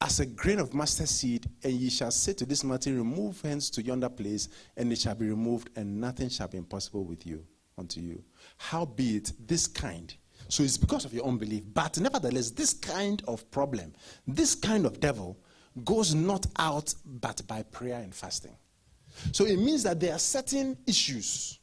C: as a grain of mustard seed, and ye shall say to this mountain, Remove hence to yonder place, and it shall be removed, and nothing shall be impossible with you unto you. Howbeit, this kind, so it's because of your own unbelief, but nevertheless, this kind of problem, this kind of devil, goes not out but by prayer and fasting. So it means that there are certain issues,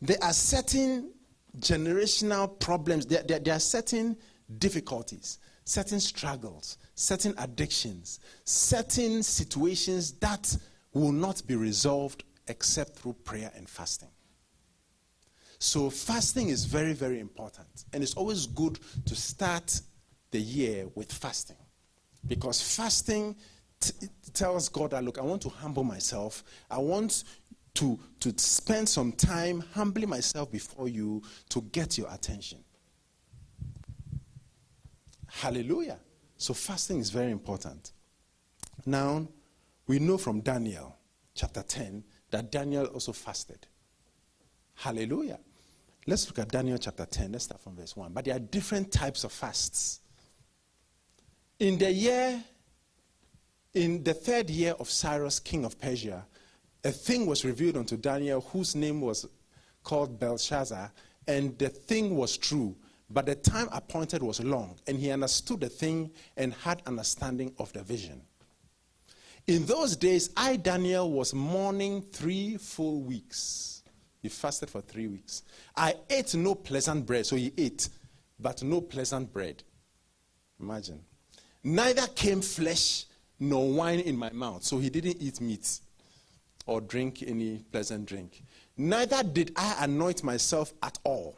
C: there are certain generational problems, there, there, there are certain difficulties certain struggles, certain addictions, certain situations that will not be resolved except through prayer and fasting. So, fasting is very, very important. And it's always good to start the year with fasting. Because fasting t- tells God that, look, I want to humble myself. I want to, to spend some time humbling myself before you to get your attention. Hallelujah. So fasting is very important. Now, we know from Daniel chapter 10 that Daniel also fasted. Hallelujah. Let's look at Daniel chapter 10. Let's start from verse 1. But there are different types of fasts. In the year, in the third year of Cyrus, king of Persia, a thing was revealed unto Daniel whose name was called Belteshazzar, and the thing was true but the time appointed was long, and he understood the thing and had understanding of the vision. In those days, I, Daniel, was mourning three full weeks. He fasted for three weeks. I ate no pleasant bread, so he ate, but no pleasant bread. Imagine. Neither came flesh nor wine in my mouth, so he didn't eat meat or drink any pleasant drink. Neither did I anoint myself at all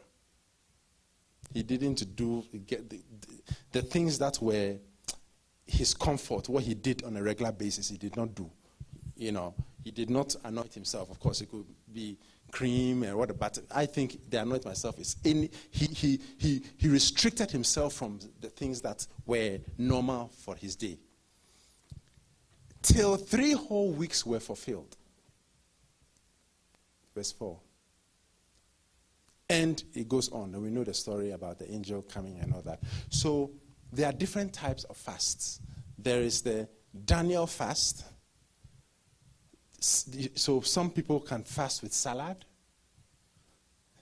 C: he didn't do get the, the, things that were his comfort, what he did on a regular basis, he did not do. You know, he did not anoint himself. Of course, it could be cream and what, but I think the anoint myself is in. He, he, he, he restricted himself from the things that were normal for his day. Till three whole weeks were fulfilled. Verse 4. And it goes on, and we know the story about the angel coming and all that. So there are different types of fasts. There is the Daniel fast. So some people can fast with salad.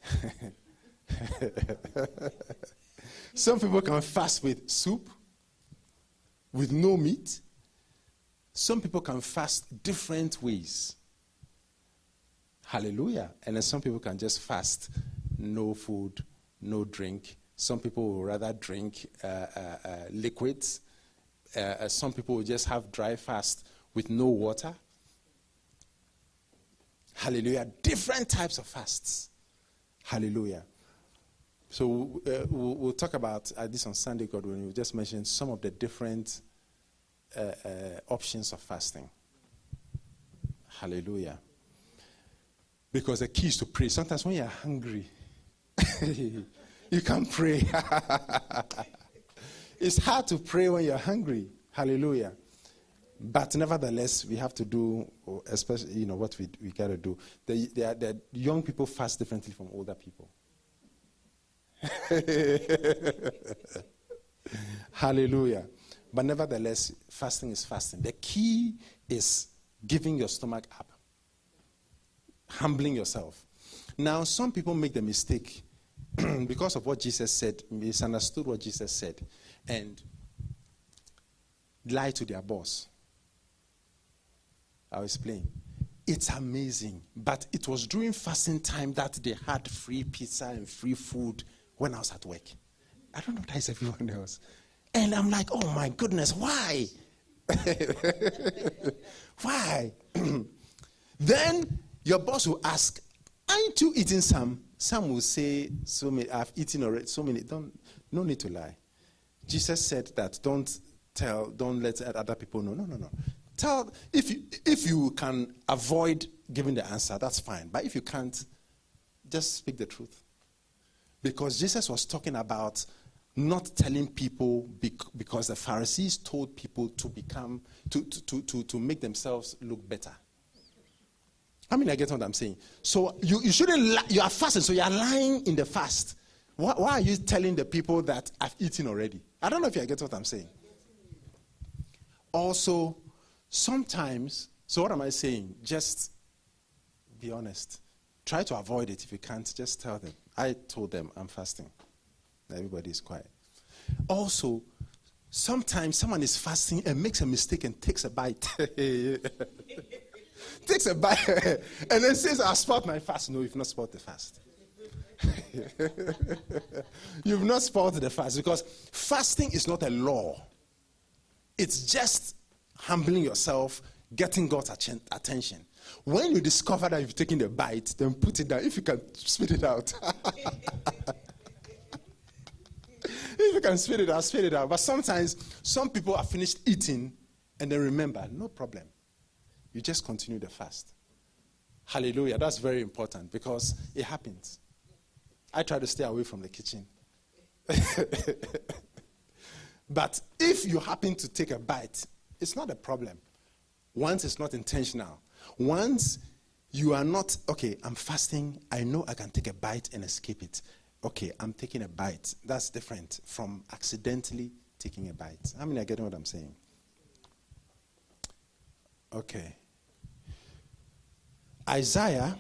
C: some people can fast with soup, with no meat. Some people can fast different ways. Hallelujah. And then some people can just fast no food, no drink. Some people will rather drink uh, uh, uh liquids. Uh, uh, some people will just have dry fast with no water. Hallelujah. Different types of fasts. Hallelujah. So uh, we'll, we'll, talk about uh, this on Sunday, God, when we just mentioned some of the different uh, options of fasting. Hallelujah. Because the key is to pray. Sometimes when you're hungry, you can't pray. it's hard to pray when you're hungry. Hallelujah. But nevertheless, we have to do, especially, you know, what we, we got to do. The, the, the young people fast differently from older people. Hallelujah. But nevertheless, fasting is fasting. The key is giving your stomach up, humbling yourself. Now, some people make the mistake because of what Jesus said, misunderstood what Jesus said, and lie to their boss. I'll explain. It's amazing, but it was during fasting time that they had free pizza and free food when I was at work. I don't know that is everyone else. And I'm like, oh my goodness, why? why? then your boss will ask, Aren't you eating some? Some will say, so many, I've eaten already, so many. Don't, no need to lie. Jesus said that don't tell, don't let other people know. No, no, no. Tell, if you, if you can avoid giving the answer, that's fine. But if you can't, just speak the truth. Because Jesus was talking about not telling people because the Pharisees told people to become, to, to, to, to make themselves look better. I mean, I get what I'm saying. So you, you shouldn't, li- you are fasting, so you are lying in the fast. Why, why, are you telling the people that I've eaten already? I don't know if you get what I'm saying. also, sometimes, so what am I saying? Just be honest. Try to avoid it if you can't. Just tell them. I told them I'm fasting. Everybody is quiet. Also, sometimes someone is fasting and makes a mistake and takes a bite. takes a bite and then says, I spot my fast. No, you've not spot the fast. you've not spot the fast because fasting is not a law. It's just humbling yourself, getting God's attention. When you discover that you've taken a bite, then put it down. If you can spit it out. if you can spit it out, spit it out. But sometimes some people are finished eating and they remember, no problem. You just continue the fast. Hallelujah. That's very important because it happens. I try to stay away from the kitchen. but if you happen to take a bite, it's not a problem. Once it's not intentional. Once you are not, okay, I'm fasting, I know I can take a bite and escape it. Okay, I'm taking a bite. That's different from accidentally taking a bite. How many are getting what I'm saying? Okay. Isaiah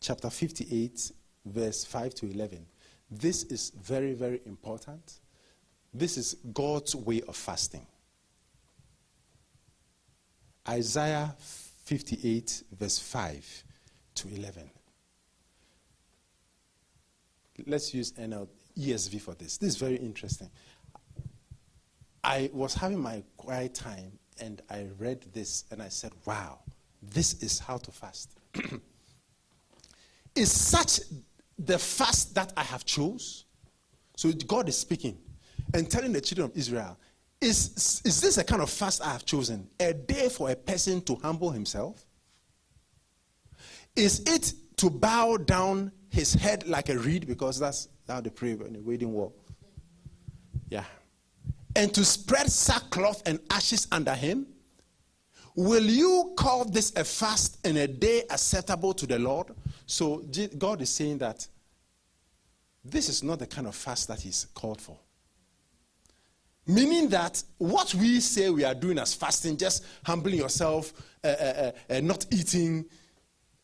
C: chapter 58, verse 5 to 11. This is very, very important. This is God's way of fasting. Isaiah 58, verse 5 to 11. Let's use NL, ESV for this. This is very interesting. I was having my quiet time and I read this and I said, wow, this is how to fast. is such the fast that I have chose? So God is speaking and telling the children of Israel, is, is this a kind of fast I have chosen? A day for a person to humble himself? Is it to bow down his head like a reed? Because that's how they pray in the wailing wall. Yeah. And to spread sackcloth and ashes under him? Will you call this a fast and a day acceptable to the Lord? So God is saying that this is not the kind of fast that He's called for. Meaning that what we say we are doing as fasting, just humbling yourself, uh, uh, uh, not eating,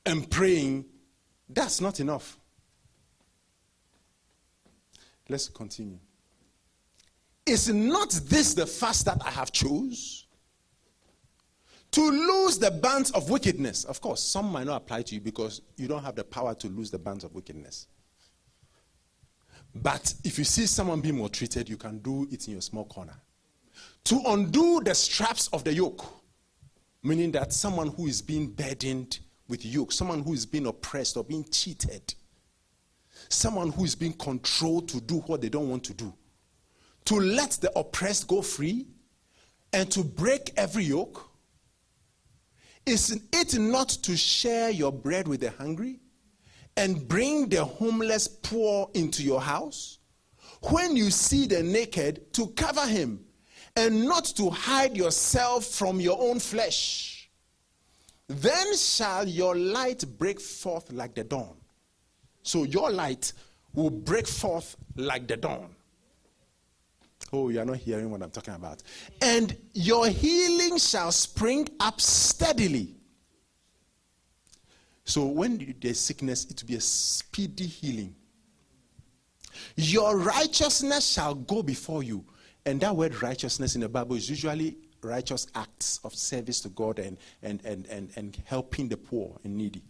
C: and praying, that's not enough. Let's continue. Is not this the fast that I have chose? To lose the bands of wickedness. Of course, some might not apply to you because you don't have the power to lose the bands of wickedness. But if you see someone being maltreated, you can do it in your small corner. To undo the straps of the yoke, meaning that someone who is being burdened with yoke, someone who is being oppressed or being cheated, someone who is being controlled to do what they don't want to do, to let the oppressed go free and to break every yoke. Is it not to share your bread with the hungry? And bring the homeless poor into your house? When you see the naked, to cover him, and not to hide yourself from your own flesh. Then shall your light break forth like the dawn. So your light will break forth like the dawn. Oh, you're not hearing what I'm talking about. And your healing shall spring up steadily. So when there's sickness, it will be a speedy healing. Your righteousness shall go before you. And that word righteousness in the Bible is usually righteous acts of service to God and, and, and, and, and helping the poor and needy.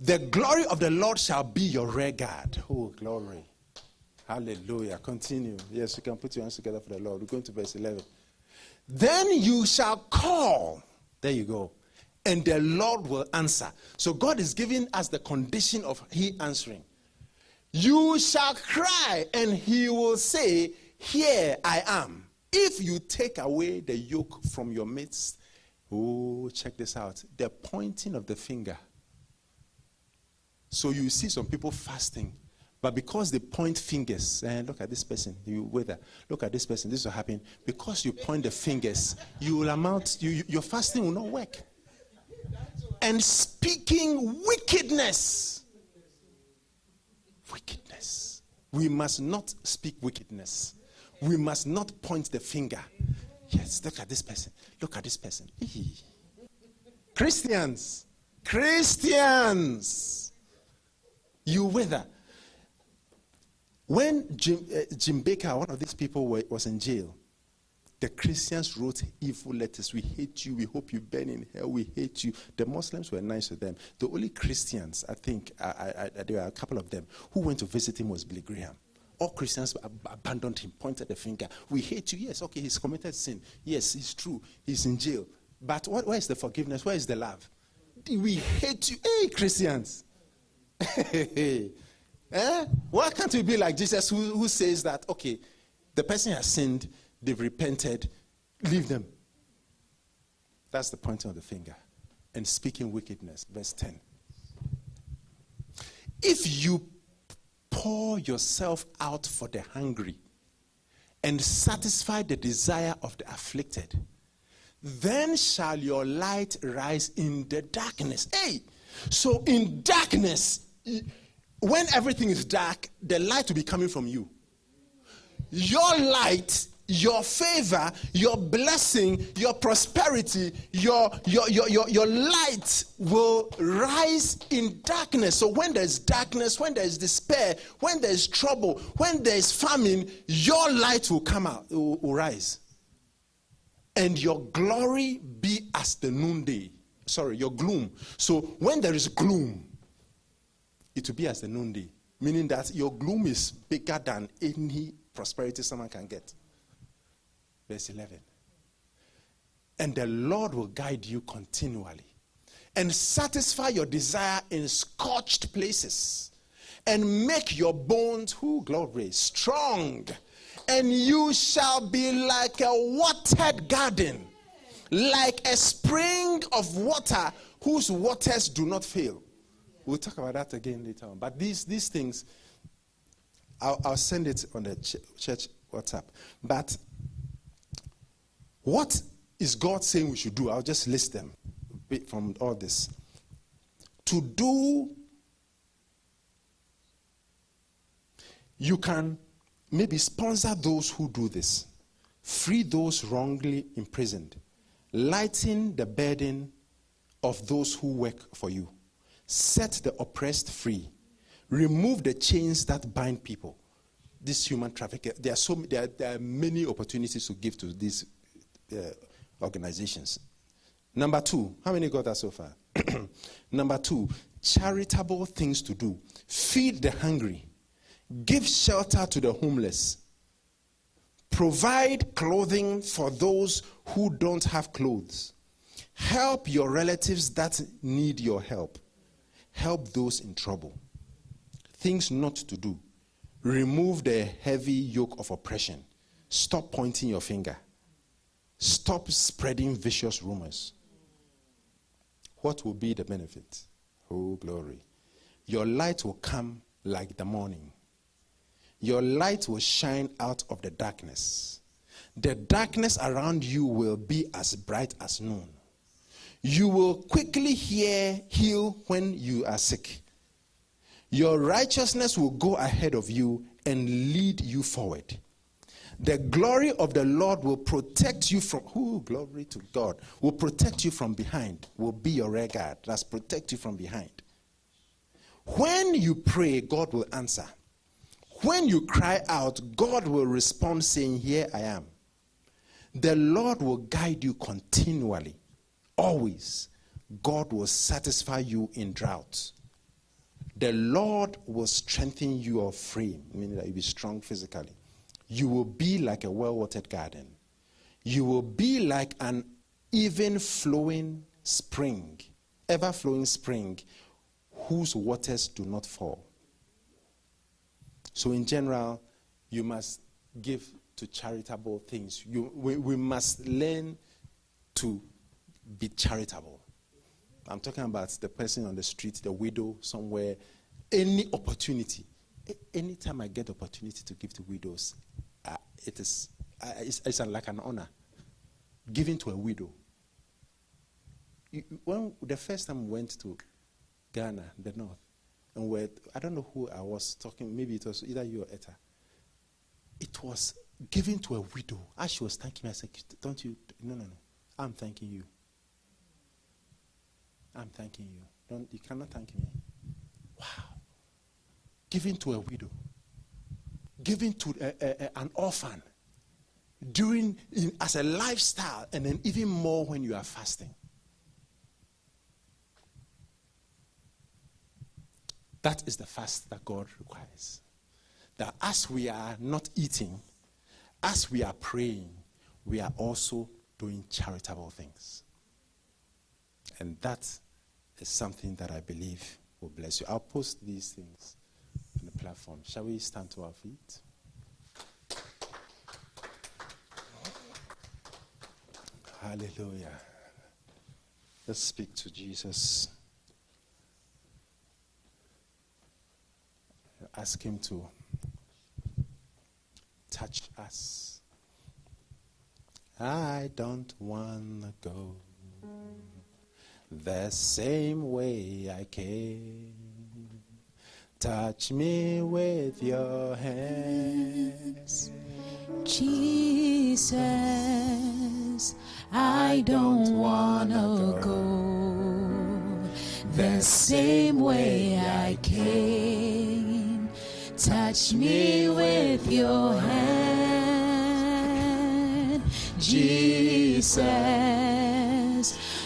C: The glory of the Lord shall be your rear guard. Oh, glory. Hallelujah. Continue. Yes, you can put your hands together for the Lord. We're going to verse 11. Then you shall call. There you go and the Lord will answer. So God is giving us the condition of He answering. You shall cry, and He will say, Here I am. If you take away the yoke from your midst, oh, check this out the pointing of the finger. So you see some people fasting, but because they point fingers, and look at this person, you whether look at this person, this will happen. Because you point the fingers, you will amount, you, your fasting will not work and speaking wickedness. Wickedness. We must not speak wickedness. We must not point the finger. Yes, look at this person. Look at this person. Christians, Christians, you wither. When Jim, uh, Jim Bakker, one of these people, were, was in jail, the Christians wrote evil letters. We hate you. We hope you burn in hell. We hate you. The Muslims were nice to them. The only Christians, I think, I, I, I, there were a couple of them, who went to visit him was Billy Graham. All Christians ab- abandoned him, pointed the finger. We hate you. Yes, okay, he's committed sin. Yes, it's true. He's in jail. But what, where is the forgiveness? Where is the love? We hate you. Hey, Christians. eh? Why can't we be like Jesus who, who says that, okay, the person has sinned, they've repented, leave them. That's the pointing of the finger. And speaking wickedness. Verse 10. If you pour yourself out for the hungry and satisfy the desire of the afflicted, then shall your light rise in the darkness. Hey, so in darkness, when everything is dark, the light will be coming from you. Your light, your favor, your blessing, your prosperity, your, your, your, your, your light will rise in darkness. So when there's darkness, when there's despair, when there's trouble, when there's famine, your light will come out, will, will rise and your glory be as the noonday. Sorry, your gloom. So when there is gloom, it will be as the noonday, meaning that your gloom is bigger than any prosperity someone can get. Verse 11. And the Lord will guide you continually and satisfy your desire in scorched places and make your bones, who glory, strong and you shall be like a watered garden, like a spring of water whose waters do not fail. We'll talk about that again later on. But these, these things, I'll, I'll send it on the ch- church WhatsApp. But what is God saying we should do? I'll just list them from all this. To do, you can maybe sponsor those who do this, free those wrongly imprisoned, lighten the burden of those who work for you, set the oppressed free, remove the chains that bind people. This human trafficking, there are so there are, there are many opportunities to give to these uh, organizations. Number two, how many got that so far? Number two, charitable things to do. Feed the hungry Give shelter to the homeless. Provide clothing for those who don't have clothes. Help your relatives that need your help. Help those in trouble. Things not to do. Remove the heavy yoke of oppression. Stop pointing your finger. Stop spreading vicious rumors. What will be the benefit? Oh, glory. Your light will come like the morning your light will shine out of the darkness. The darkness around you will be as bright as noon. You will quickly hear, heal when you are sick. Your righteousness will go ahead of you and lead you forward. The glory of the Lord will protect you from who glory to God will protect you from behind, will be your rear guard. That's protect you from behind. When you pray, God will answer. When you cry out, God will respond saying, Here I am. The Lord will guide you continually, always. God will satisfy you in drought. The Lord will strengthen your frame, meaning that you'll be strong physically. You will be like a well watered garden. You will be like an even flowing spring, ever flowing spring, whose waters do not fall. So, in general, you must give to charitable things. You, we, we must learn to be charitable. I'm talking about the person on the street, the widow somewhere, any opportunity. Anytime I get opportunity to give to widows, uh, it is uh, it's, it's, like an honor. given to a widow. When the first time we went to Ghana, the North, and where I don't know who I was talking, maybe it was either you or Etta. It was given to a widow. As she was thanking me, I said, Don't you? No, no, no. I'm thanking you. I'm thanking you. Don't, you cannot thank me. Wow. Giving to a widow. Giving to a, a, a, an orphan. Doing in, as a lifestyle, and then even more when you are fasting. That is the fast that God requires. That as we are not eating, as we are praying, we are also doing charitable things. And that is something that I believe will bless you. I'll post these things platform. Shall we stand to our feet? Hallelujah. Let's speak to Jesus. Ask Him to touch us. I don't want to go the same way I came. Touch me with your hands.
B: Jesus, I don't wanna go the same way I came. Touch me with your hand, Jesus.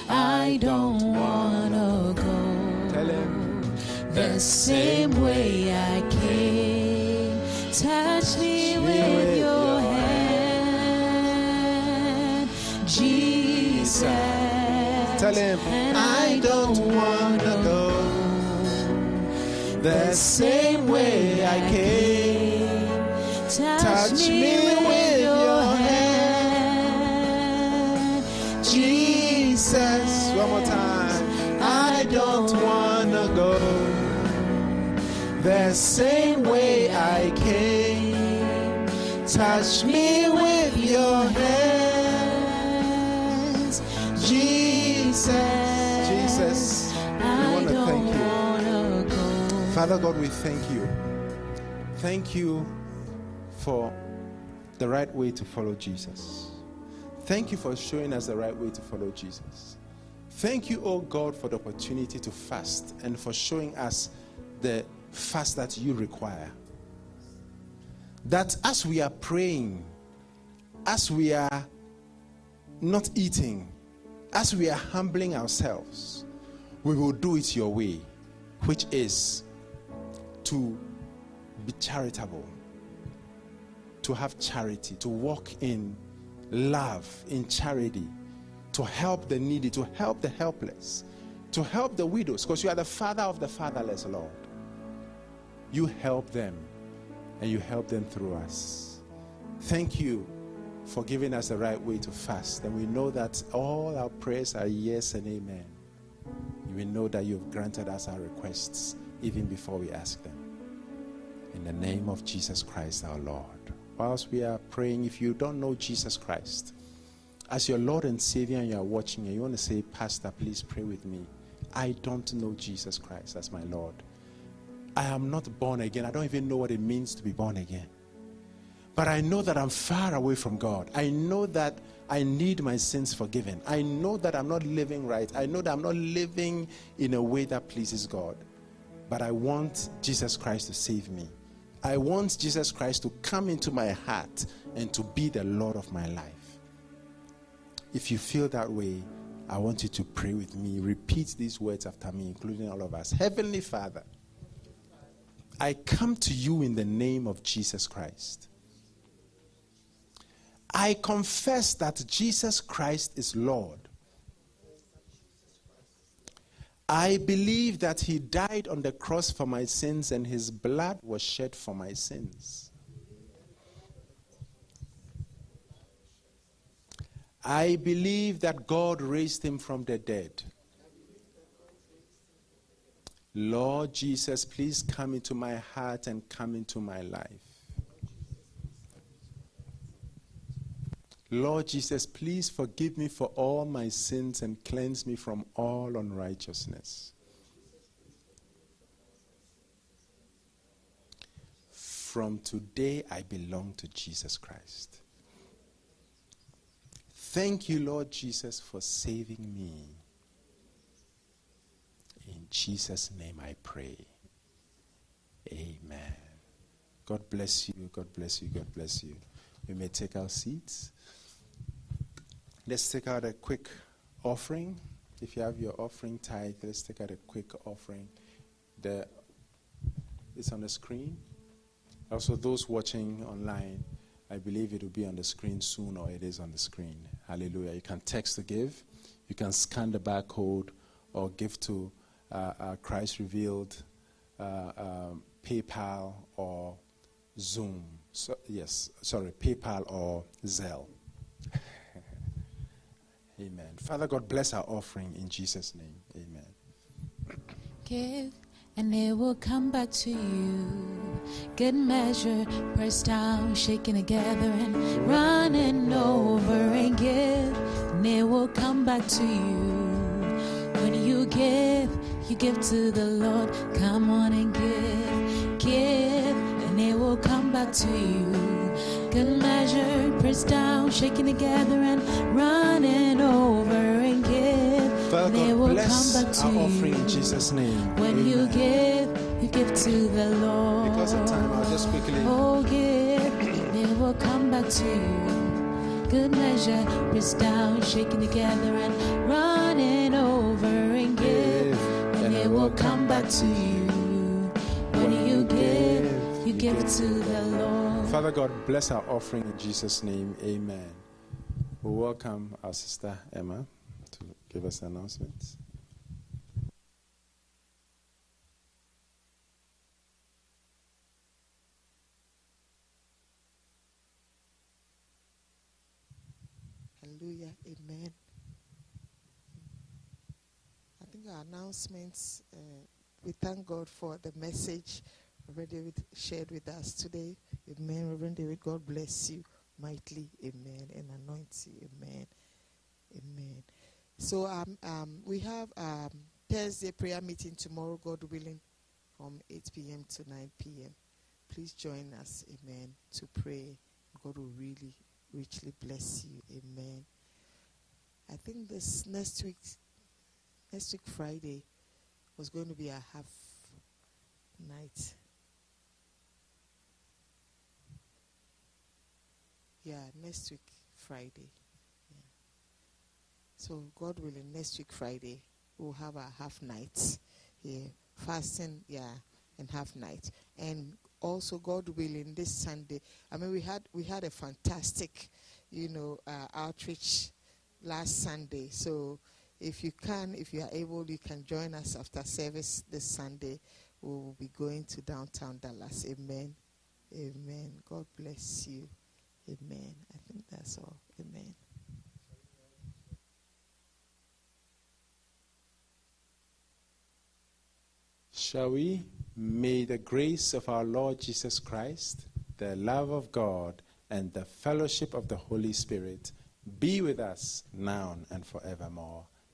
B: I don't wanna go
C: Tell him.
B: The same way I came. Touch me with your hand, Jesus.
C: Tell him.
B: I don't wanna
C: go the same way I came.
B: Touch, me
C: the same way I came. Touch me with your hands, Jesus. Jesus, we want to thank you.
B: go.
C: Father God, we thank you. Thank you for the right way to follow Jesus. Thank you for showing us the right way to follow Jesus. Thank you, oh God, for the opportunity to fast and for showing us the fast that you require. That as we are praying, as we are not eating, as we are humbling ourselves, we will do it your way, which is to be charitable, to have charity, to walk in love, in charity, to help the needy, to help the helpless, to help the widows, because you are the father of the fatherless, Lord. You help them, and you help them through us. Thank you for giving us the right way to fast, and we know that all our prayers are yes and amen. We know that you've granted us our requests even before we ask them. In the name of Jesus Christ our Lord. Whilst we are praying, if you don't know Jesus Christ as your Lord and Savior and you are watching and you want to say, Pastor, please pray with me. I don't know Jesus Christ as my Lord. I am not born again. I don't even know what it means to be born again. But I know that I'm far away from God. I know that I need my sins forgiven. I know that I'm not living right. I know that I'm not living in a way that pleases God. But I want Jesus Christ to save me. I want Jesus Christ to come into my heart and to be the Lord of my life. If you feel that way, I want you to pray with me. Repeat these words after me, including all of us. Heavenly Father, I come to you in the name of Jesus Christ. I confess that Jesus Christ is Lord. I believe that He died on the cross for my sins and His blood was shed for my sins. I believe that God raised Him from the dead. Lord Jesus, please come into my heart and come into my life. Lord Jesus, please forgive me for all my sins and cleanse me from all unrighteousness. From today, I belong to Jesus Christ. Thank you, Lord Jesus, for saving me. Jesus' name I pray. Amen. God bless you. God bless you. God bless you. We may take our seats. Let's take out a quick offering. If you have your offering tithe, let's take out a quick offering. The, it's on the screen. Also, those watching online, I believe it will be on the screen soon, or it is on the screen. Hallelujah. You can text to give, you can scan the barcode, or give to Christ Revealed, uh, um, PayPal, or Zoom. So, yes, sorry, PayPal or Zelle. Amen. Father God, bless our offering in Jesus' name. Amen.
B: Give, and it will come back to you. Good measure, pressed down, shaken together, and running over. And give, and it will come back to you. When you give, you give to the Lord. Come on and give, give, and it will come back to you. Good measure, pressed down, shaking together, and running over. And give,
C: Father
B: and it will
C: bless
B: come back to
C: our
B: you.
C: offering in Jesus' name.
B: When you give, you give to the Lord.
C: Because of time, I'll just quickly.
B: Oh, give, and it will come back to you. Good measure, pressed down, shaken together, and running over come back to you. When you give, you give to the Lord.
C: Father God, bless our offering in Jesus' name. Amen. We welcome our sister Emma to give us announcements.
A: Hallelujah. Amen. I think our announcements, uh, we thank God for the message Reverend David shared with us today. Amen. Reverend David, God bless you mightily. Amen. And anoint you. Amen. Amen. So um, um, we have um, Thursday prayer meeting tomorrow, God willing, from 8 p.m. to 9 p.m. Please join us. Amen. To pray. God will really richly bless you. Amen. I think this next week, next week Friday, was going to be a half night. Yeah, next week Friday. Yeah. So God willing, next week Friday we'll have a half night. Yeah, fasting. Yeah, and half night. And also God willing, this Sunday. I mean, we had we had a fantastic, you know, uh, outreach last Sunday. So if you can, if you are able, you can join us after service this Sunday. We will be going to downtown Dallas. Amen. Amen. God bless you. Amen. I think that's all. Amen.
C: Shall we? May the grace of our Lord Jesus Christ, the love of God, and the fellowship of the Holy Spirit be with us now and forevermore.